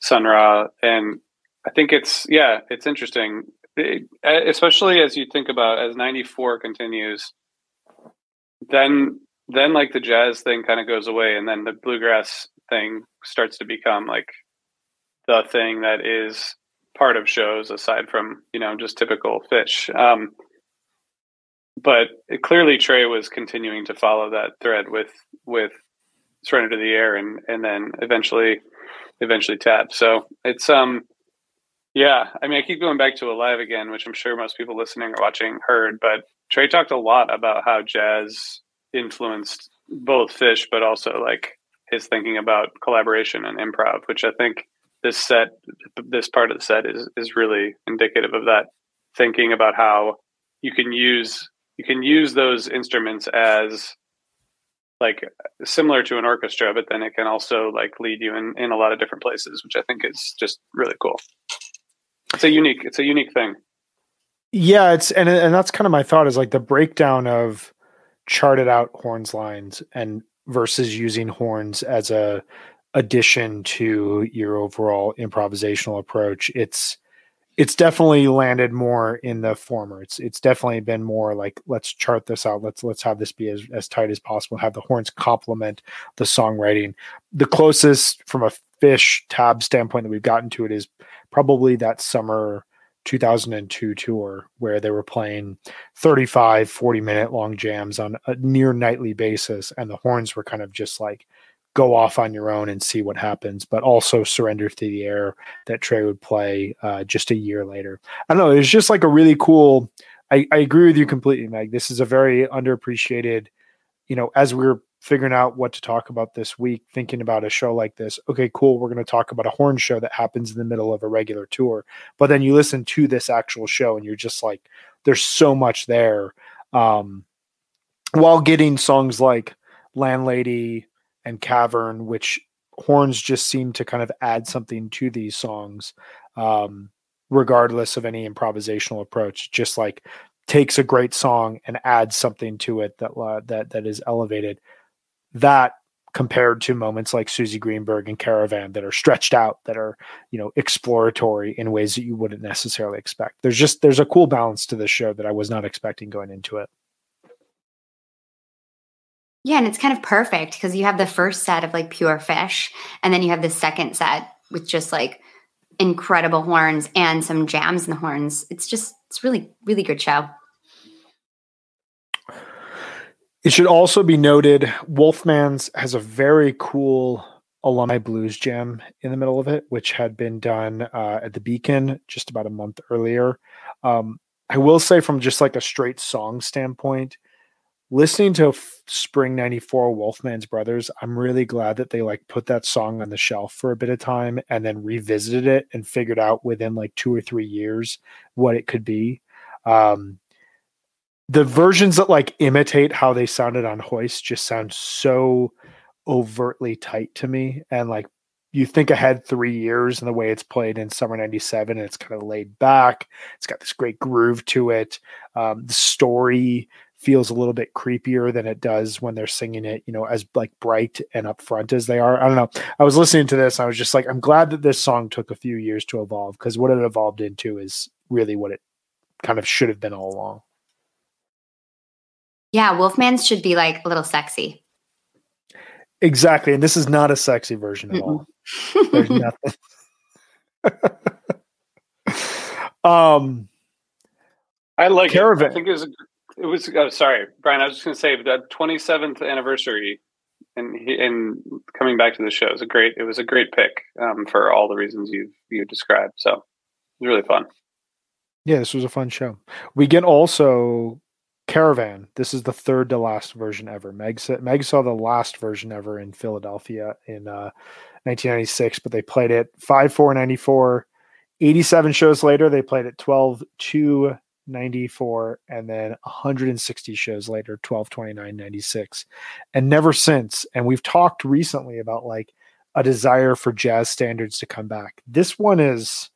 sun ra and I think it's yeah, it's interesting, it, especially as you think about as '94 continues. Then, then like the jazz thing kind of goes away, and then the bluegrass thing starts to become like the thing that is part of shows aside from you know just typical Phish. Um, but it, clearly Trey was continuing to follow that thread with with Surrender to the Air and and then eventually eventually Tab. So it's um yeah, I mean, I keep going back to Alive again, which I'm sure most people listening or watching heard, but Trey talked a lot about how jazz influenced both Phish, but also like his thinking about collaboration and improv, which I think this set, this part of the set is is really indicative of that thinking about how you can use you can use those instruments as like similar to an orchestra, but then it can also like lead you in in a lot of different places, which I think is just really cool. It's a unique. It's a unique thing. Yeah, it's and and that's kind of my thought is like the breakdown of charted out horns lines and versus using horns as a addition to your overall improvisational approach. It's it's definitely landed more in the former. It's it's definitely been more like let's chart this out. Let's let's have this be as, as tight as possible. Have the horns complement the songwriting. The closest from a Phish tab standpoint that we've gotten to it is probably that summer 2002 tour where they were playing 35 40 minute long jams on a near nightly basis and the horns were kind of just like go off on your own and see what happens but also surrender to the air that trey would play uh, just a year later. I don't know it's just like a really cool I, I agree with you completely meg. This is a very underappreciated you know as we we're figuring out what to talk about this week, thinking about a show like this. Okay, cool. We're going to talk about a horn show that happens in the middle of a regular tour. But then you listen to this actual show and you're just like, there's so much there. Um, while getting songs like Landlady and Cavern, which horns just seem to kind of add something to these songs, um, regardless of any improvisational approach. Just like takes a great song and adds something to it that uh, that that is elevated. That compared to moments like Suzy Greenberg and Caravan that are stretched out, that are you know exploratory in ways that you wouldn't necessarily expect. There's just there's a cool balance to this show that I was not expecting going into it. Yeah, and it's kind of perfect because you have the first set of like pure Phish, and then you have the second set with just like incredible horns and some jams in the horns. It's just it's really really good show. It should also be noted Wolfman's has a very cool alumni blues jam in the middle of it, which had been done uh, at the Beacon just about a month earlier. Um, I will say, from just like a straight song standpoint, listening to Spring 94 Wolfman's Brothers, I'm really glad that they like put that song on the shelf for a bit of time and then revisited it and figured out within like two or three years what it could be. Um, the versions that like imitate how they sounded on Hoist just sound so overtly tight to me. And like you think ahead three years and the way it's played in summer 97 and it's kind of laid back. It's got this great groove to it. Um, the story feels a little bit creepier than it does when they're singing it, you know, as like bright and upfront as they are. I don't know. I was listening to this. I was just like, I'm glad that this song took a few years to evolve because what it evolved into is really what it kind of should have been all along. Yeah, Wolfman's should be like a little sexy. Exactly. And this is not a sexy version at all. There's nothing. um I like Caravan. It. I think it was it was oh, sorry, Brian, I was just going to say the 27th anniversary and and coming back to the show is a great it was a great pick um, for all the reasons you you described. So, it was really fun. Yeah, this was a fun show. We get also Caravan. This is the third to last version ever. Meg, Meg saw the last version ever in Philadelphia in uh, 1996, but they played it 5 4 94. 87 shows later, they played it 12 2 94, and then 160 shows later, 12 29 96. And never since. And we've talked recently about like a desire for jazz standards to come back. This one is.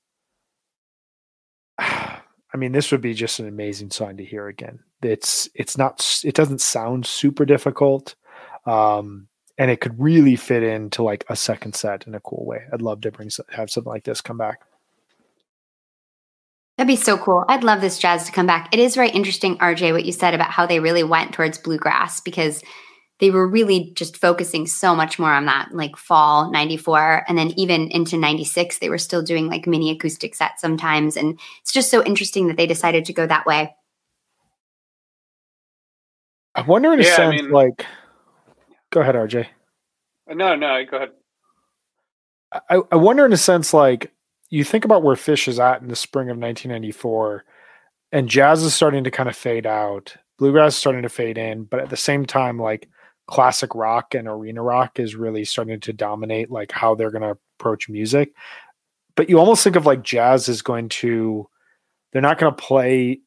I mean, this would be just an amazing song to hear again. It's it's not it doesn't sound super difficult, um, and it could really fit into like a second set in a cool way. I'd love to bring have something like this come back. That'd be so cool. I'd love this jazz to come back. It is very interesting, RJ, what you said about how they really went towards bluegrass because they were really just focusing so much more on that like fall 94 and then even into 96 they were still doing like mini acoustic sets sometimes and it's just so interesting that they decided to go that way. I wonder in a yeah, sense I mean, like go ahead rj no no go ahead. I, I wonder in a sense like you think about where Phish is at in the spring of 1994 and jazz is starting to kind of fade out bluegrass is starting to fade in but at the same time like classic rock and arena rock is really starting to dominate like how they're going to approach music. But you almost think of like jazz is going to they're not going to play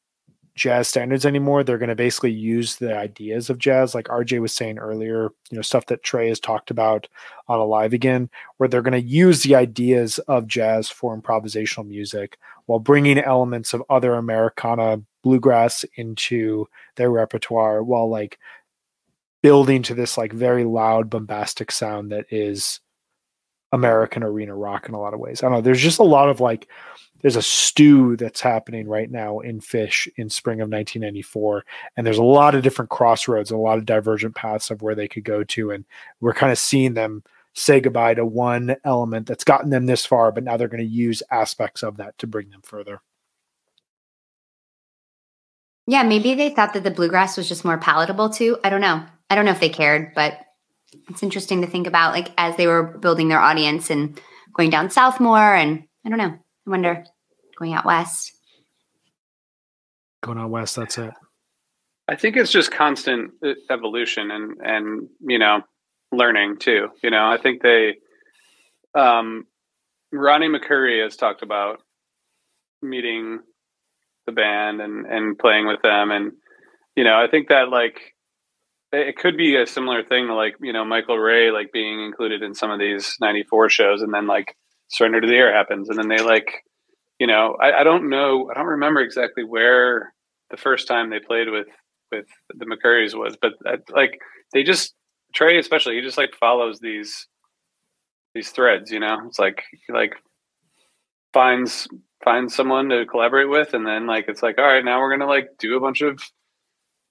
jazz standards anymore. They're going to basically use the ideas of jazz like rj was saying earlier you know stuff that trey has talked about on alive again where they're going to use the ideas of jazz for improvisational music while bringing elements of other americana bluegrass into their repertoire while like building to this like very loud, bombastic sound that is American arena rock in a lot of ways. I don't know. There's just a lot of like, there's a stew that's happening right now in Phish in spring of 1994. And there's a lot of different crossroads, a lot of divergent paths of where they could go to. And we're kind of seeing them say goodbye to one element that's gotten them this far, but now they're going to use aspects of that to bring them further. Yeah, maybe they thought that the bluegrass was just more palatable too. I don't know. I don't know if they cared, but it's interesting to think about like as they were building their audience and going down south more and I don't know. I wonder going out west. Going out west, that's it. I think it's just constant uh, evolution and and you know learning too. You know, I think they um, Ronnie McCoury has talked about meeting the band and and playing with them and you know I think that like it could be a similar thing to like you know Michael Ray like being included in some of these 94 shows and then like surrender to the air happens and then they like you know I, I don't know I don't remember exactly where the first time they played with with the McCourys was but uh, like they just Trey especially he just like follows these these threads you know? It's like he, like finds finds someone to collaborate with and then like it's like all right now we're gonna like do a bunch of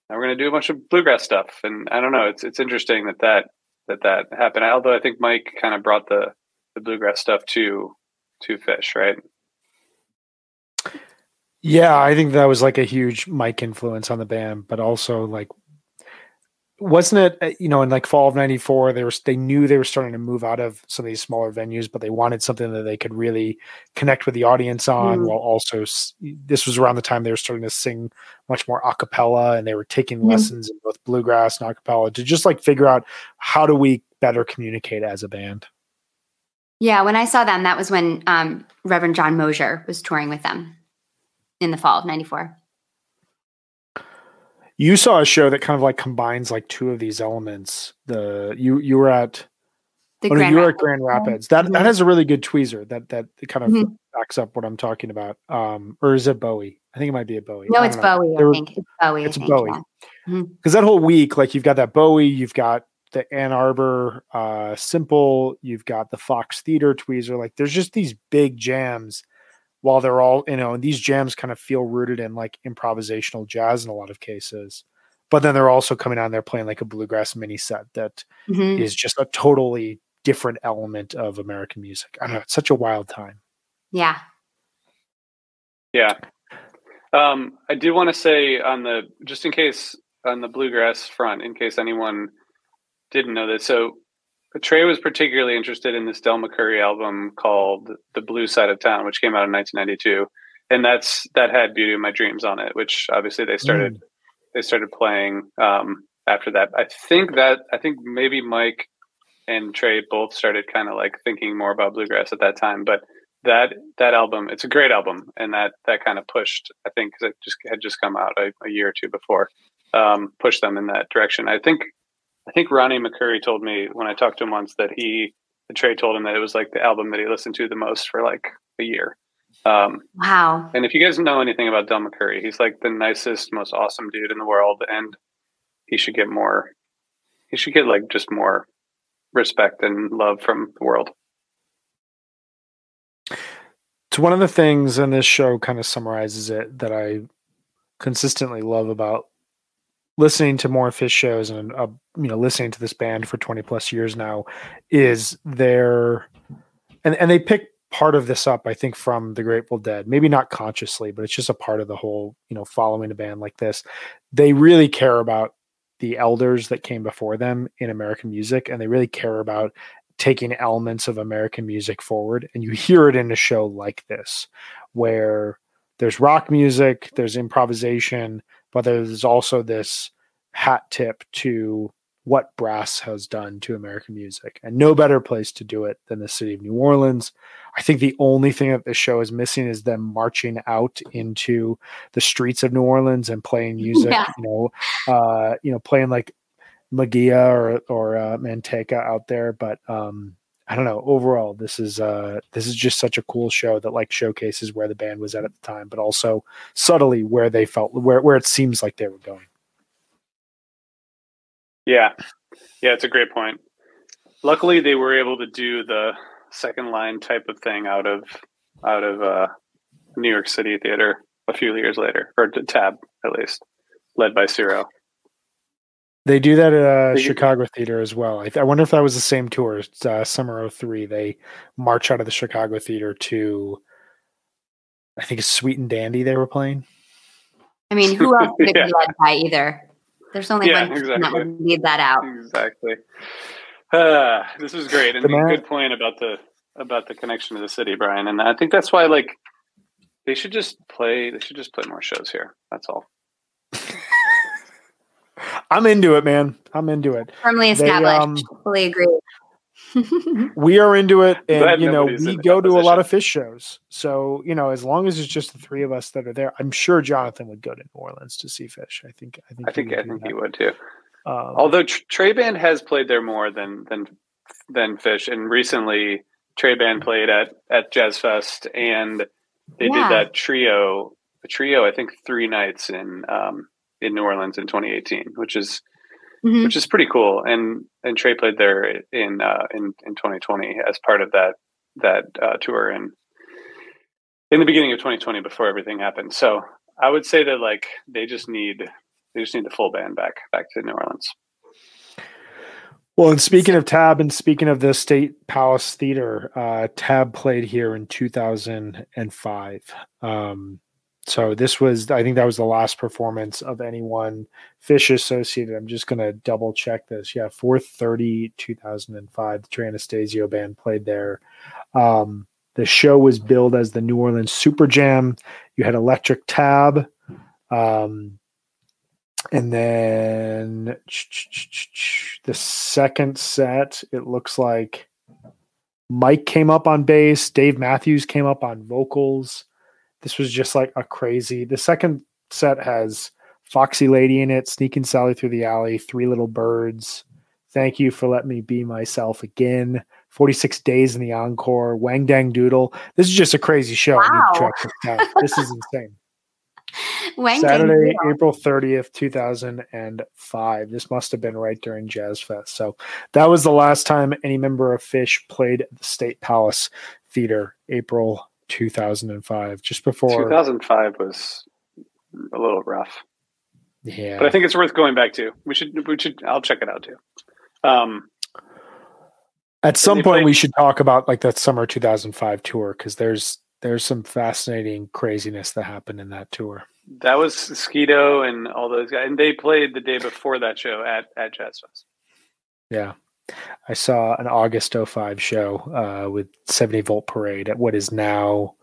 now we're gonna do a bunch of bluegrass stuff and i don't know it's it's interesting that that that that happened. Although i think mike kind of brought the the bluegrass stuff to to Phish right? Yeah i think that was like a huge mike influence on the band but also like wasn't it uh, you know in like fall of 94 they were they knew they were starting to move out of some of these smaller venues but they wanted something that they could really connect with the audience on mm. while also this was around the time they were starting to sing much more a cappella and they were taking mm. lessons in both bluegrass and a cappella to just like figure out how do we better communicate as a band yeah when i saw them that was when um, reverend john mosier was touring with them in the fall of 94 you saw a show that kind of like combines like two of these elements. The you you were at the oh, no, you were at Grand Rapids. That mm-hmm. that has a really good tweezer that that kind of mm-hmm. backs up what I'm talking about. Um, or is it Bowie? I think it might be a Bowie. No, it's Bowie. I think it's Bowie. It's Bowie. Because that whole week, like you've got that Bowie, you've got the Ann Arbor uh, Simple, you've got the Fox Theater tweezer. Like there's just these big jams while they're all you know and these jams kind of feel rooted in like improvisational jazz in a lot of cases but then they're also coming on there playing like a bluegrass mini set that mm-hmm. is just a totally different element of american music. I don't know it's such a wild time. Yeah. Yeah. Um i do want to say on the just in case on the bluegrass front in case anyone didn't know this so Trey was particularly interested in this Del McCoury album called "The Blue Side of Town," which came out in 1992, and that's that had "Beauty of My Dreams" on it, which obviously they started mm. they started playing um, after that. I think that I think maybe Mike and Trey both started kind of like thinking more about bluegrass at that time, but that that album it's a great album, and that that kind of pushed I think because it just had just come out a, a year or two before um, pushed them in that direction. I think I think Ronnie McCoury told me when I talked to him once that he, the Trey told him that it was like the album that he listened to the most for like a year. Um, wow. And if you guys know anything about Del McCoury, he's like the nicest, most awesome dude in the world. And he should get more, he should get like just more respect and love from the world. So one of the things, and this show kind of summarizes it, that I consistently love about listening to more Phish shows and uh, you know listening to this band for 20 plus years now is their and and they pick part of this up i think from the grateful dead. Maybe not consciously but it's just a part of the whole you know following a band like this. They really care about the elders that came before them in american music and they really care about taking elements of american music forward. And you hear it in a show like this where there's rock music there's improvisation but there's also this hat tip to what brass has done to American music. And no better place to do it than the city of New Orleans. I think the only thing that this show is missing is them marching out into the streets of New Orleans and playing music, yeah. you know, uh, you know, playing like Magia or or uh, Manteca out there, but um I don't know. Overall, this is uh this is just such a cool show that like showcases where the band was at at the time, but also subtly where they felt where where it seems like they were going. Yeah, yeah, it's a great point. Luckily, they were able to do the second line type of thing out of out of uh, New York City theater a few years later, or Tab at least, led by Cyro. They do that at uh, Chicago Theater as well. I, th- I, wonder if that was the same tour. It's, uh, summer 03. They march out of the Chicago Theater to, I think it's Sweet and Dandy they were playing. I mean, who else could yeah. be led by either? There's only yeah, one exactly. that would lead that out. Exactly. Uh, this was great, and a good point about the about the connection to the city, Brian. And I think that's why, like, they should just play. They should just play more shows here. That's all. I'm into it, man. I'm into it. Firmly established. um, Fully agree. we are into it, and you know we go to a lot of Phish shows. So you know, as long as it's just the three of us that are there, I'm sure Jonathan would go to New Orleans to see Phish. I think. I think. I think. I think he would too. Um, Although Trey Band has played there more than than than Phish, and recently Trey Band played at at Jazz Fest, and they yeah. did that trio, a trio, I think three nights in um, in New Orleans in 2018, which is mm-hmm. which is pretty cool. And and Trey played there in uh, in in 2020 as part of that that uh, tour and in the beginning of 2020 before everything happened. So I would say that like they just need they just need the full band back back to New Orleans. Well, and speaking of Tab and speaking of the State Palace Theater, uh, Tab played here in 2005. Um, so this was, I think that was the last performance of anyone Phish associated. I'm just going to double check this. Yeah, 430 2005. The Trey Anastasio band played there. Um, the show was billed as the New Orleans Super Jam. You had Electric Tab. Um, and then the second set, it looks like Mike came up on bass, Dave Matthews came up on vocals. This was just like a crazy. The second set has Foxy Lady in it, Sneaking Sally Through the Alley, Three Little Birds, Thank You for Letting Me Be Myself Again, 46 Days in the Encore, Wang Dang Doodle. This is just a crazy show. Wow. this is insane. Saturday, April 30th, 2005. This must have been right during Jazz Fest. So that was the last time any member of Phish played at the State Palace Theater, April 2005, just before 2005 was a little rough. Yeah, but I think it's worth going back to. We should, we should. I'll check it out too. Um, at some point, played, we should talk about like that summer 2005 tour because there's there's some fascinating craziness that happened in that tour. That was Skeeto and all those guys, and they played the day before that show at at Jazz Fest. Yeah, I saw an August 05 show uh, with 70 Volt Parade at what is now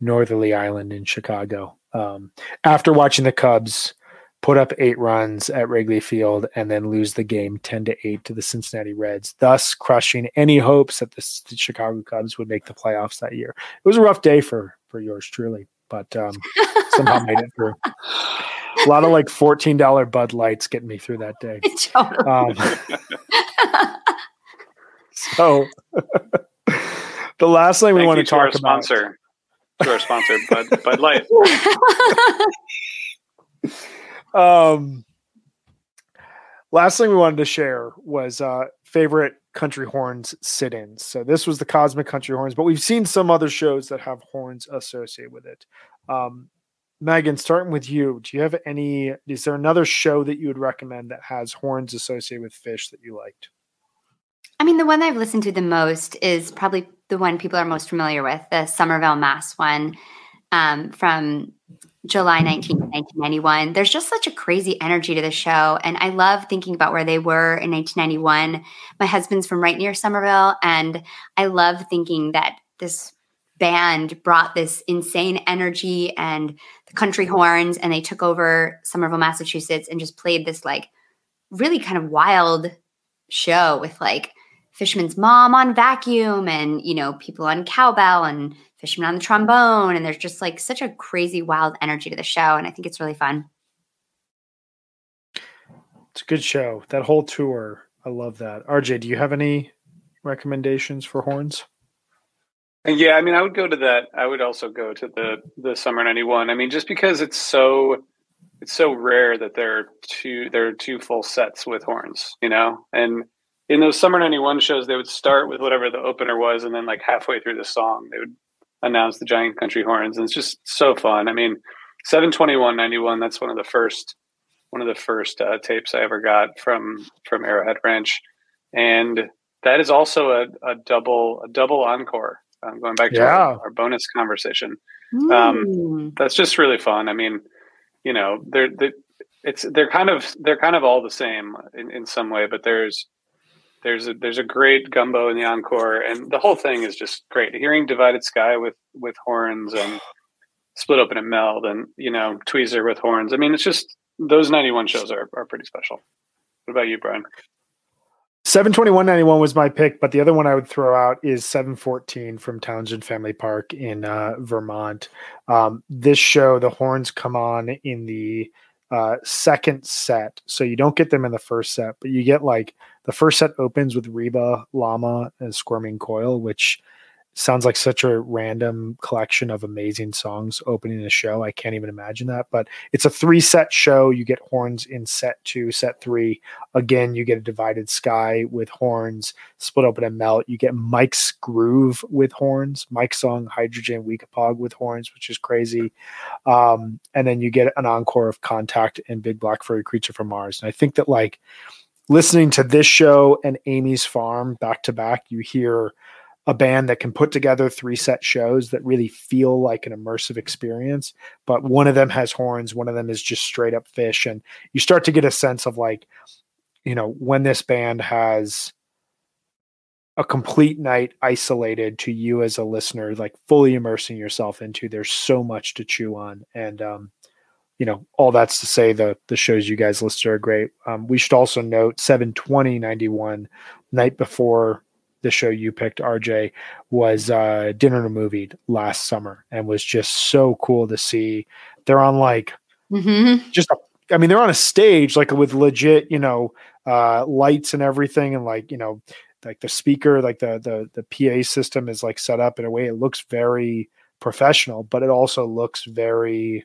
Northerly Island in Chicago. Um, after watching the Cubs put up eight runs at Wrigley Field and then lose the game 10 to 8 to the Cincinnati Reds, thus crushing any hopes that the, the Chicago Cubs would make the playoffs that year. It was a rough day for for yours truly, but um, somehow made it through. A lot of like $14 Bud Lights getting me through that day. Um, so the last thing we want to talk about sponsor to our sponsor Bud Bud Light. um last thing we wanted to share was uh favorite country horns sit-ins. So this was the Cosmic Country Horns, but we've seen some other shows that have horns associated with it. Um Megan, starting with you, do you have any? Is there another show that you would recommend that has horns associated with Phish that you liked? I mean, the one I've listened to the most is probably the one people are most familiar with, the Somerville Mass one um, from July 19, 1991. There's just such a crazy energy to the show. And I love thinking about where they were in 1991. My husband's from right near Somerville. And I love thinking that this band brought this insane energy and the country horns. And they took over Somerville, Massachusetts and just played this like really kind of wild show with like Fishman's mom on vacuum and, you know, people on cowbell and Fishman on the trombone. And there's just like such a crazy, wild energy to the show. And I think it's really fun. It's a good show. That whole tour. I love that. RJ, do you have any recommendations for horns? Yeah, I mean, I would go to that. I would also go to the the summer '91. I mean, just because it's so it's so rare that there are two there are two full sets with horns, you know, and in those summer 91 shows they would start with whatever the opener was and then like halfway through the song they would announce the giant country horns and it's just so fun. I mean 721 91 that's one of the first one of the first uh, tapes i ever got from from arrowhead ranch and that is also a, a double a double encore um, going back to yeah. our, our, bonus conversation. Um, that's just really fun. I mean you know they're, they're it's they're kind of they're kind of all the same in, in some way but there's there's a there's a great gumbo in the encore, and the whole thing is just great. Hearing Divided Sky with with horns and Split Open and Melt, and you know Tweezer with horns. I mean, it's just those 91 shows are, are pretty special. What about you, Brian? 72191 was my pick, but the other one I would throw out is 714 from Townshend Family Park in uh, Vermont. Um, this show, the horns come on in the uh, second set. So you don't get them in the first set, but you get like the first set opens with Reba, Llama, and Squirming Coil, which sounds like such a random collection of amazing songs opening a show. I can't even imagine that, but it's a three set show. You get horns in set two, set three. Again, you get a divided sky with horns, split open and melt. You get Mike's groove with horns, Mike's song Hydrogen Weekapaug with horns, which is crazy. Um, and then you get an encore of Contact and Big Black Furry Creature from Mars. And I think that like listening to this show and Amy's Farm back to back, you hear a band that can put together three set shows that really feel like an immersive experience but one of them has horns one of them is just straight up Phish. and you start to get a sense of like you know when this band has a complete night isolated to you as a listener like fully immersing yourself into there's so much to chew on and um you know all that's to say the the shows you guys listed are great um, we should also note 720 91 night before the show you picked, RJ, was uh, Dinner and a Movie last summer, and was just so cool to see. They're on like mm-hmm. just, a, I mean, they're on a stage like with legit, you know, uh, lights and everything, and like you know, like the speaker, like the the the PA system is like set up in a way it looks very professional, but it also looks very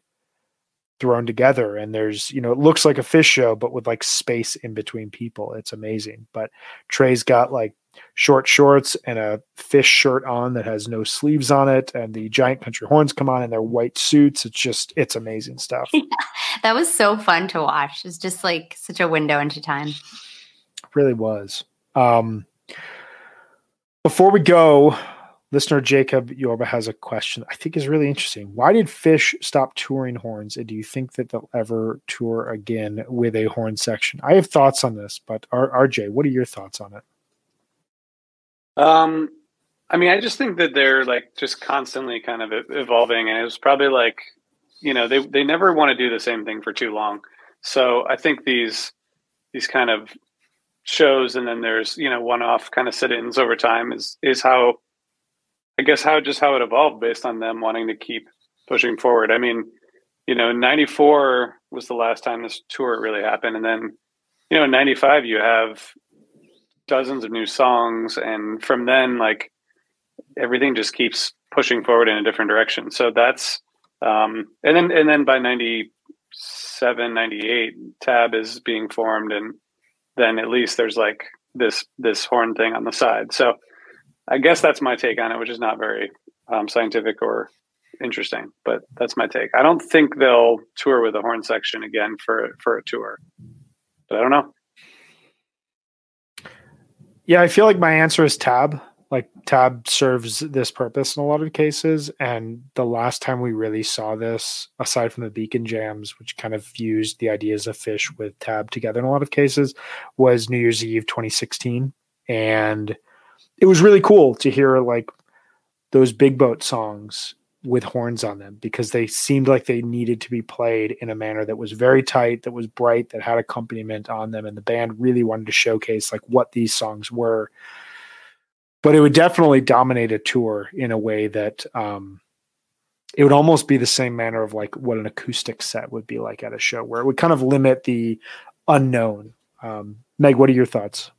thrown together and there's you know it looks like a Phish show but with like space in between people. It's amazing. But trey's got like short shorts and a Phish shirt on that has no sleeves on it and the giant country horns come on in their white suits. It's just it's amazing stuff. Yeah, that was so fun to watch. It's just like such a window into time. It really was. Um before we go Listener Jacob Yorba has a question I think is really interesting. Why did Phish stop touring horns? And do you think that they'll ever tour again with a horn section? I have thoughts on this, but R- RJ, what are your thoughts on it? Um, I mean, I just think that they're like just constantly kind of evolving, and it was probably like, you know, they they never want to do the same thing for too long. So I think these these kind of shows, and then there's you know one off kind of sit-ins over time is is how I guess how just how it evolved based on them wanting to keep pushing forward. I mean, you know, '94 was the last time this tour really happened, and then you know, '95 you have dozens of new songs, and from then, like everything just keeps pushing forward in a different direction. So that's um, and then and then by 97, 98, Tab is being formed, and then at least there's like this this horn thing on the side. So I guess that's my take on it, which is not very um, scientific or interesting, but that's my take. I don't think they'll tour with a horn section again for for a tour, but I don't know. Yeah, I feel like my answer is tab. Like tab serves this purpose in a lot of cases, and the last time we really saw this, aside from the Beacon jams, which kind of fused the ideas of Phish with tab together in a lot of cases, was New Year's Eve 2016, and it was really cool to hear like those big boat songs with horns on them because they seemed like they needed to be played in a manner that was very tight, that was bright, that had accompaniment on them, and the band really wanted to showcase like what these songs were. But it would definitely dominate a tour in a way that um, it would almost be the same manner of like what an acoustic set would be like at a show, where it would kind of limit the unknown. Um, Meg, what are your thoughts?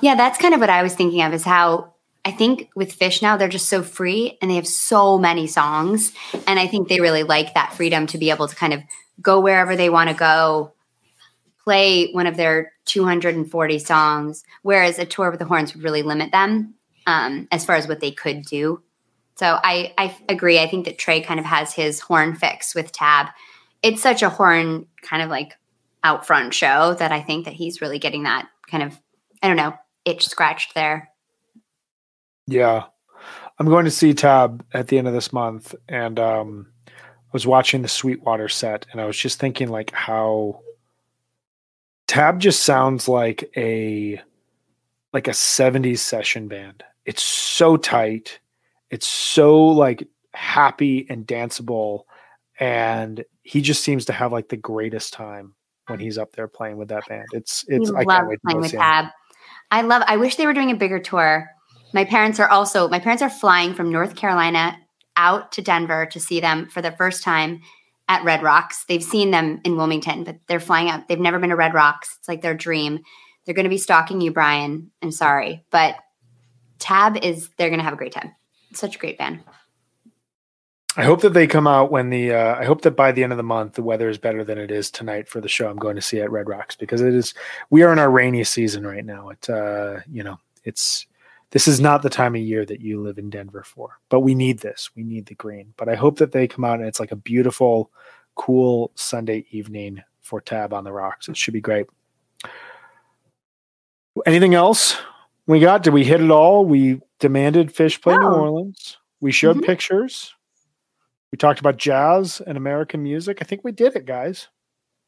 Yeah, that's kind of what I was thinking of is how I think with Phish now, they're just so free and they have so many songs. And I think they really like that freedom to be able to kind of go wherever they want to go, play one of their 240 songs, whereas a tour with the horns would really limit them um, as far as what they could do. So I, I agree. I think that Trey kind of has his horn fix with Tab. It's such a horn kind of like out front show that I think that he's really getting that kind of, I don't know, itch scratched there. Yeah. I'm going to see Tab at the end of this month and um I was watching the Sweetwater set and I was just thinking like how Tab just sounds like a like a 70s session band. It's so tight. It's so like happy and danceable and he just seems to have like the greatest time when he's up there playing with that band. It's it's We I can't wait to playing with see him. Tab. I love. I wish they were doing a bigger tour. My parents are also. My parents are flying from North Carolina out to Denver to see them for the first time at Red Rocks. They've seen them in Wilmington, but they're flying out. They've never been to Red Rocks. It's like their dream. They're going to be stalking you, Brian. I'm sorry, but Tab is. They're going to have a great time. Such a great band. I hope that they come out when the. Uh, I hope that by the end of the month the weather is better than it is tonight for the show I'm going to see at Red Rocks because it is. We are in our rainy season right now. It uh, you know it's this is not the time of year that you live in Denver for, but we need this. We need the green. But I hope that they come out and it's like a beautiful, cool Sunday evening for Tab on the Rocks. It should be great. Anything else we got? Did we hit it all? We demanded Phish play New Orleans. We showed Mhm. pictures. We talked about jazz and American music. I think we did it, guys.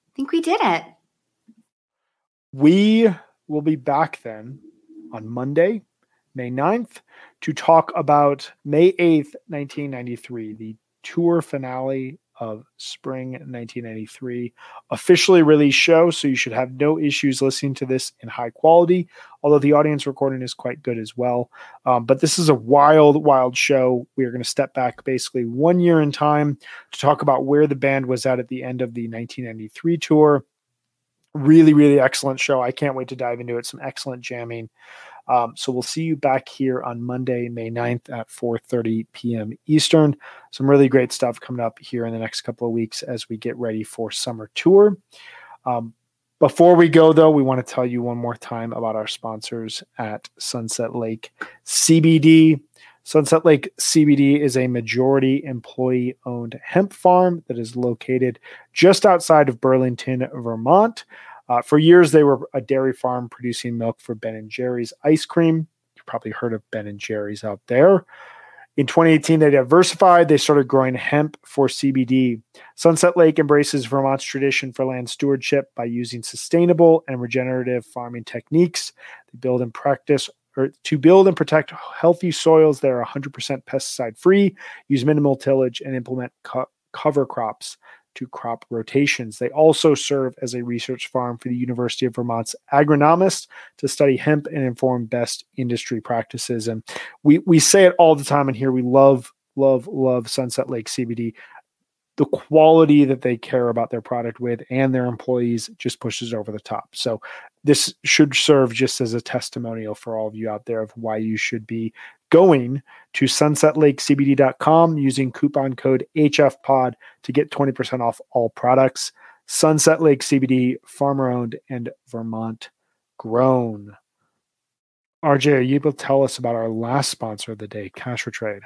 I think we did it. We will be back then on Monday, May 9th, to talk about May 8th, 1993, the tour finale of spring 1993, officially released show. So you should have no issues listening to this in high quality, although the audience recording is quite good as well. Um, but this is a wild, wild show. We are going to step back basically one year in time to talk about where the band was at at the end of the 1993 tour really really excellent show i can't wait to dive into it some excellent jamming um, so we'll see you back here on monday may 9th at 4.30 p.m eastern. Some really great stuff coming up here in the next couple of weeks as we get ready for summer tour. Um, before we go though we want to tell you one more time about our sponsors at sunset lake cbd Sunset Lake CBD is a majority employee owned hemp farm that is located just outside of Burlington, Vermont. Uh, for years, they were a dairy farm producing milk for Ben and Jerry's ice cream. You've probably heard of Ben and Jerry's out there. In 2018, they diversified. They started growing hemp for CBD. Sunset Lake embraces Vermont's tradition for land stewardship by using sustainable and regenerative farming techniques. They build and practice or to build and protect healthy soils that are 100% pesticide free, use minimal tillage, and implement co- cover crops to crop rotations. They also serve as a research farm for the University of Vermont's agronomists to study hemp and inform best industry practices. And we we say it all the time in here. We love, love, love Sunset Lake CBD. The quality that they care about their product with and their employees just pushes over the top. So this should serve just as a testimonial for all of you out there of why you should be going to sunsetlakecbd.com using coupon code HFPOD to get 20% off all products. Sunset Lake CBD, farmer owned and Vermont grown. RJ, are you able to tell us about our last sponsor of the day, Cash or Trade?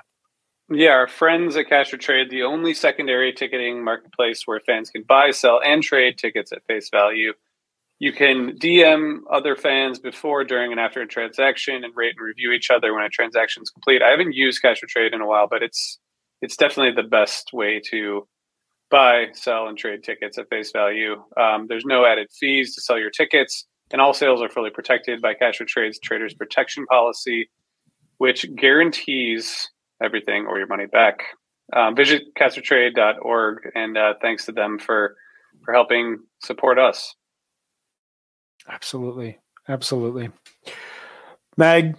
Yeah, our friends at Cash or Trade, the only secondary ticketing marketplace where fans can buy, sell, and trade tickets at face value. You can DM other fans before, during, and after a transaction and rate and review each other when a transaction is complete. I haven't used Cash or Trade in a while, but it's it's definitely the best way to buy, sell, and trade tickets at face value. Um, there's no added fees to sell your tickets, and all sales are fully protected by Cash or Trade's Traders Protection Policy, which guarantees everything or your money back. Um, visit cashortrade.org, and uh, thanks to them for for helping support us. Absolutely. Absolutely. Meg,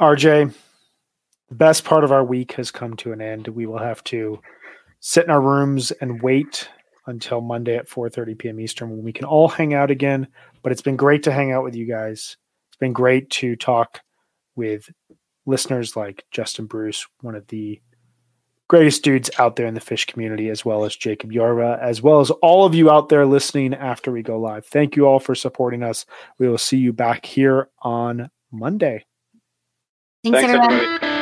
RJ, the best part of our week has come to an end. We will have to sit in our rooms and wait until Monday at 4:30 p.m. Eastern when we can all hang out again, but it's been great to hang out with you guys. It's been great to talk with listeners like Justin Bruce, one of the greatest dudes out there in the Phish community, as well as Jacob Yorva, as well as all of you out there listening after we go live. Thank you all for supporting us. We will see you back here on Monday. Thanks, Thanks, everyone. everybody.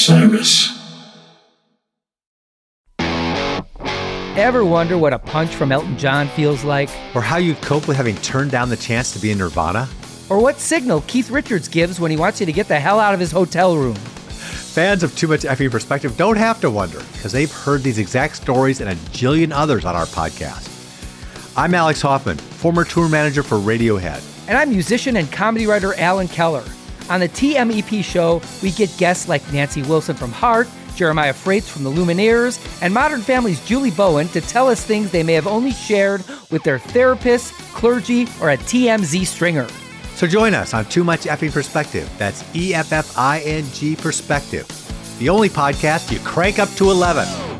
Osiris. Ever wonder what a punch from Elton John feels like? Or how you'd cope with having turned down the chance to be in Nirvana? Or what signal Keith Richards gives when he wants you to get the hell out of his hotel room? Fans of Too Much Effing Perspective don't have to wonder because they've heard these exact stories and a jillion others on our podcast. I'm Alex Hoffman, former tour manager for Radiohead. And I'm musician and comedy writer Alan Keller. On the TMEP show, we get guests like Nancy Wilson from Heart, Jeremiah Fraites from the Lumineers, and Modern Family's Julie Bowen to tell us things they may have only shared with their therapist, clergy, or a TMZ stringer. So join us on Too Much Effing Perspective. That's E F F I N G Perspective. The only podcast you crank up to 11.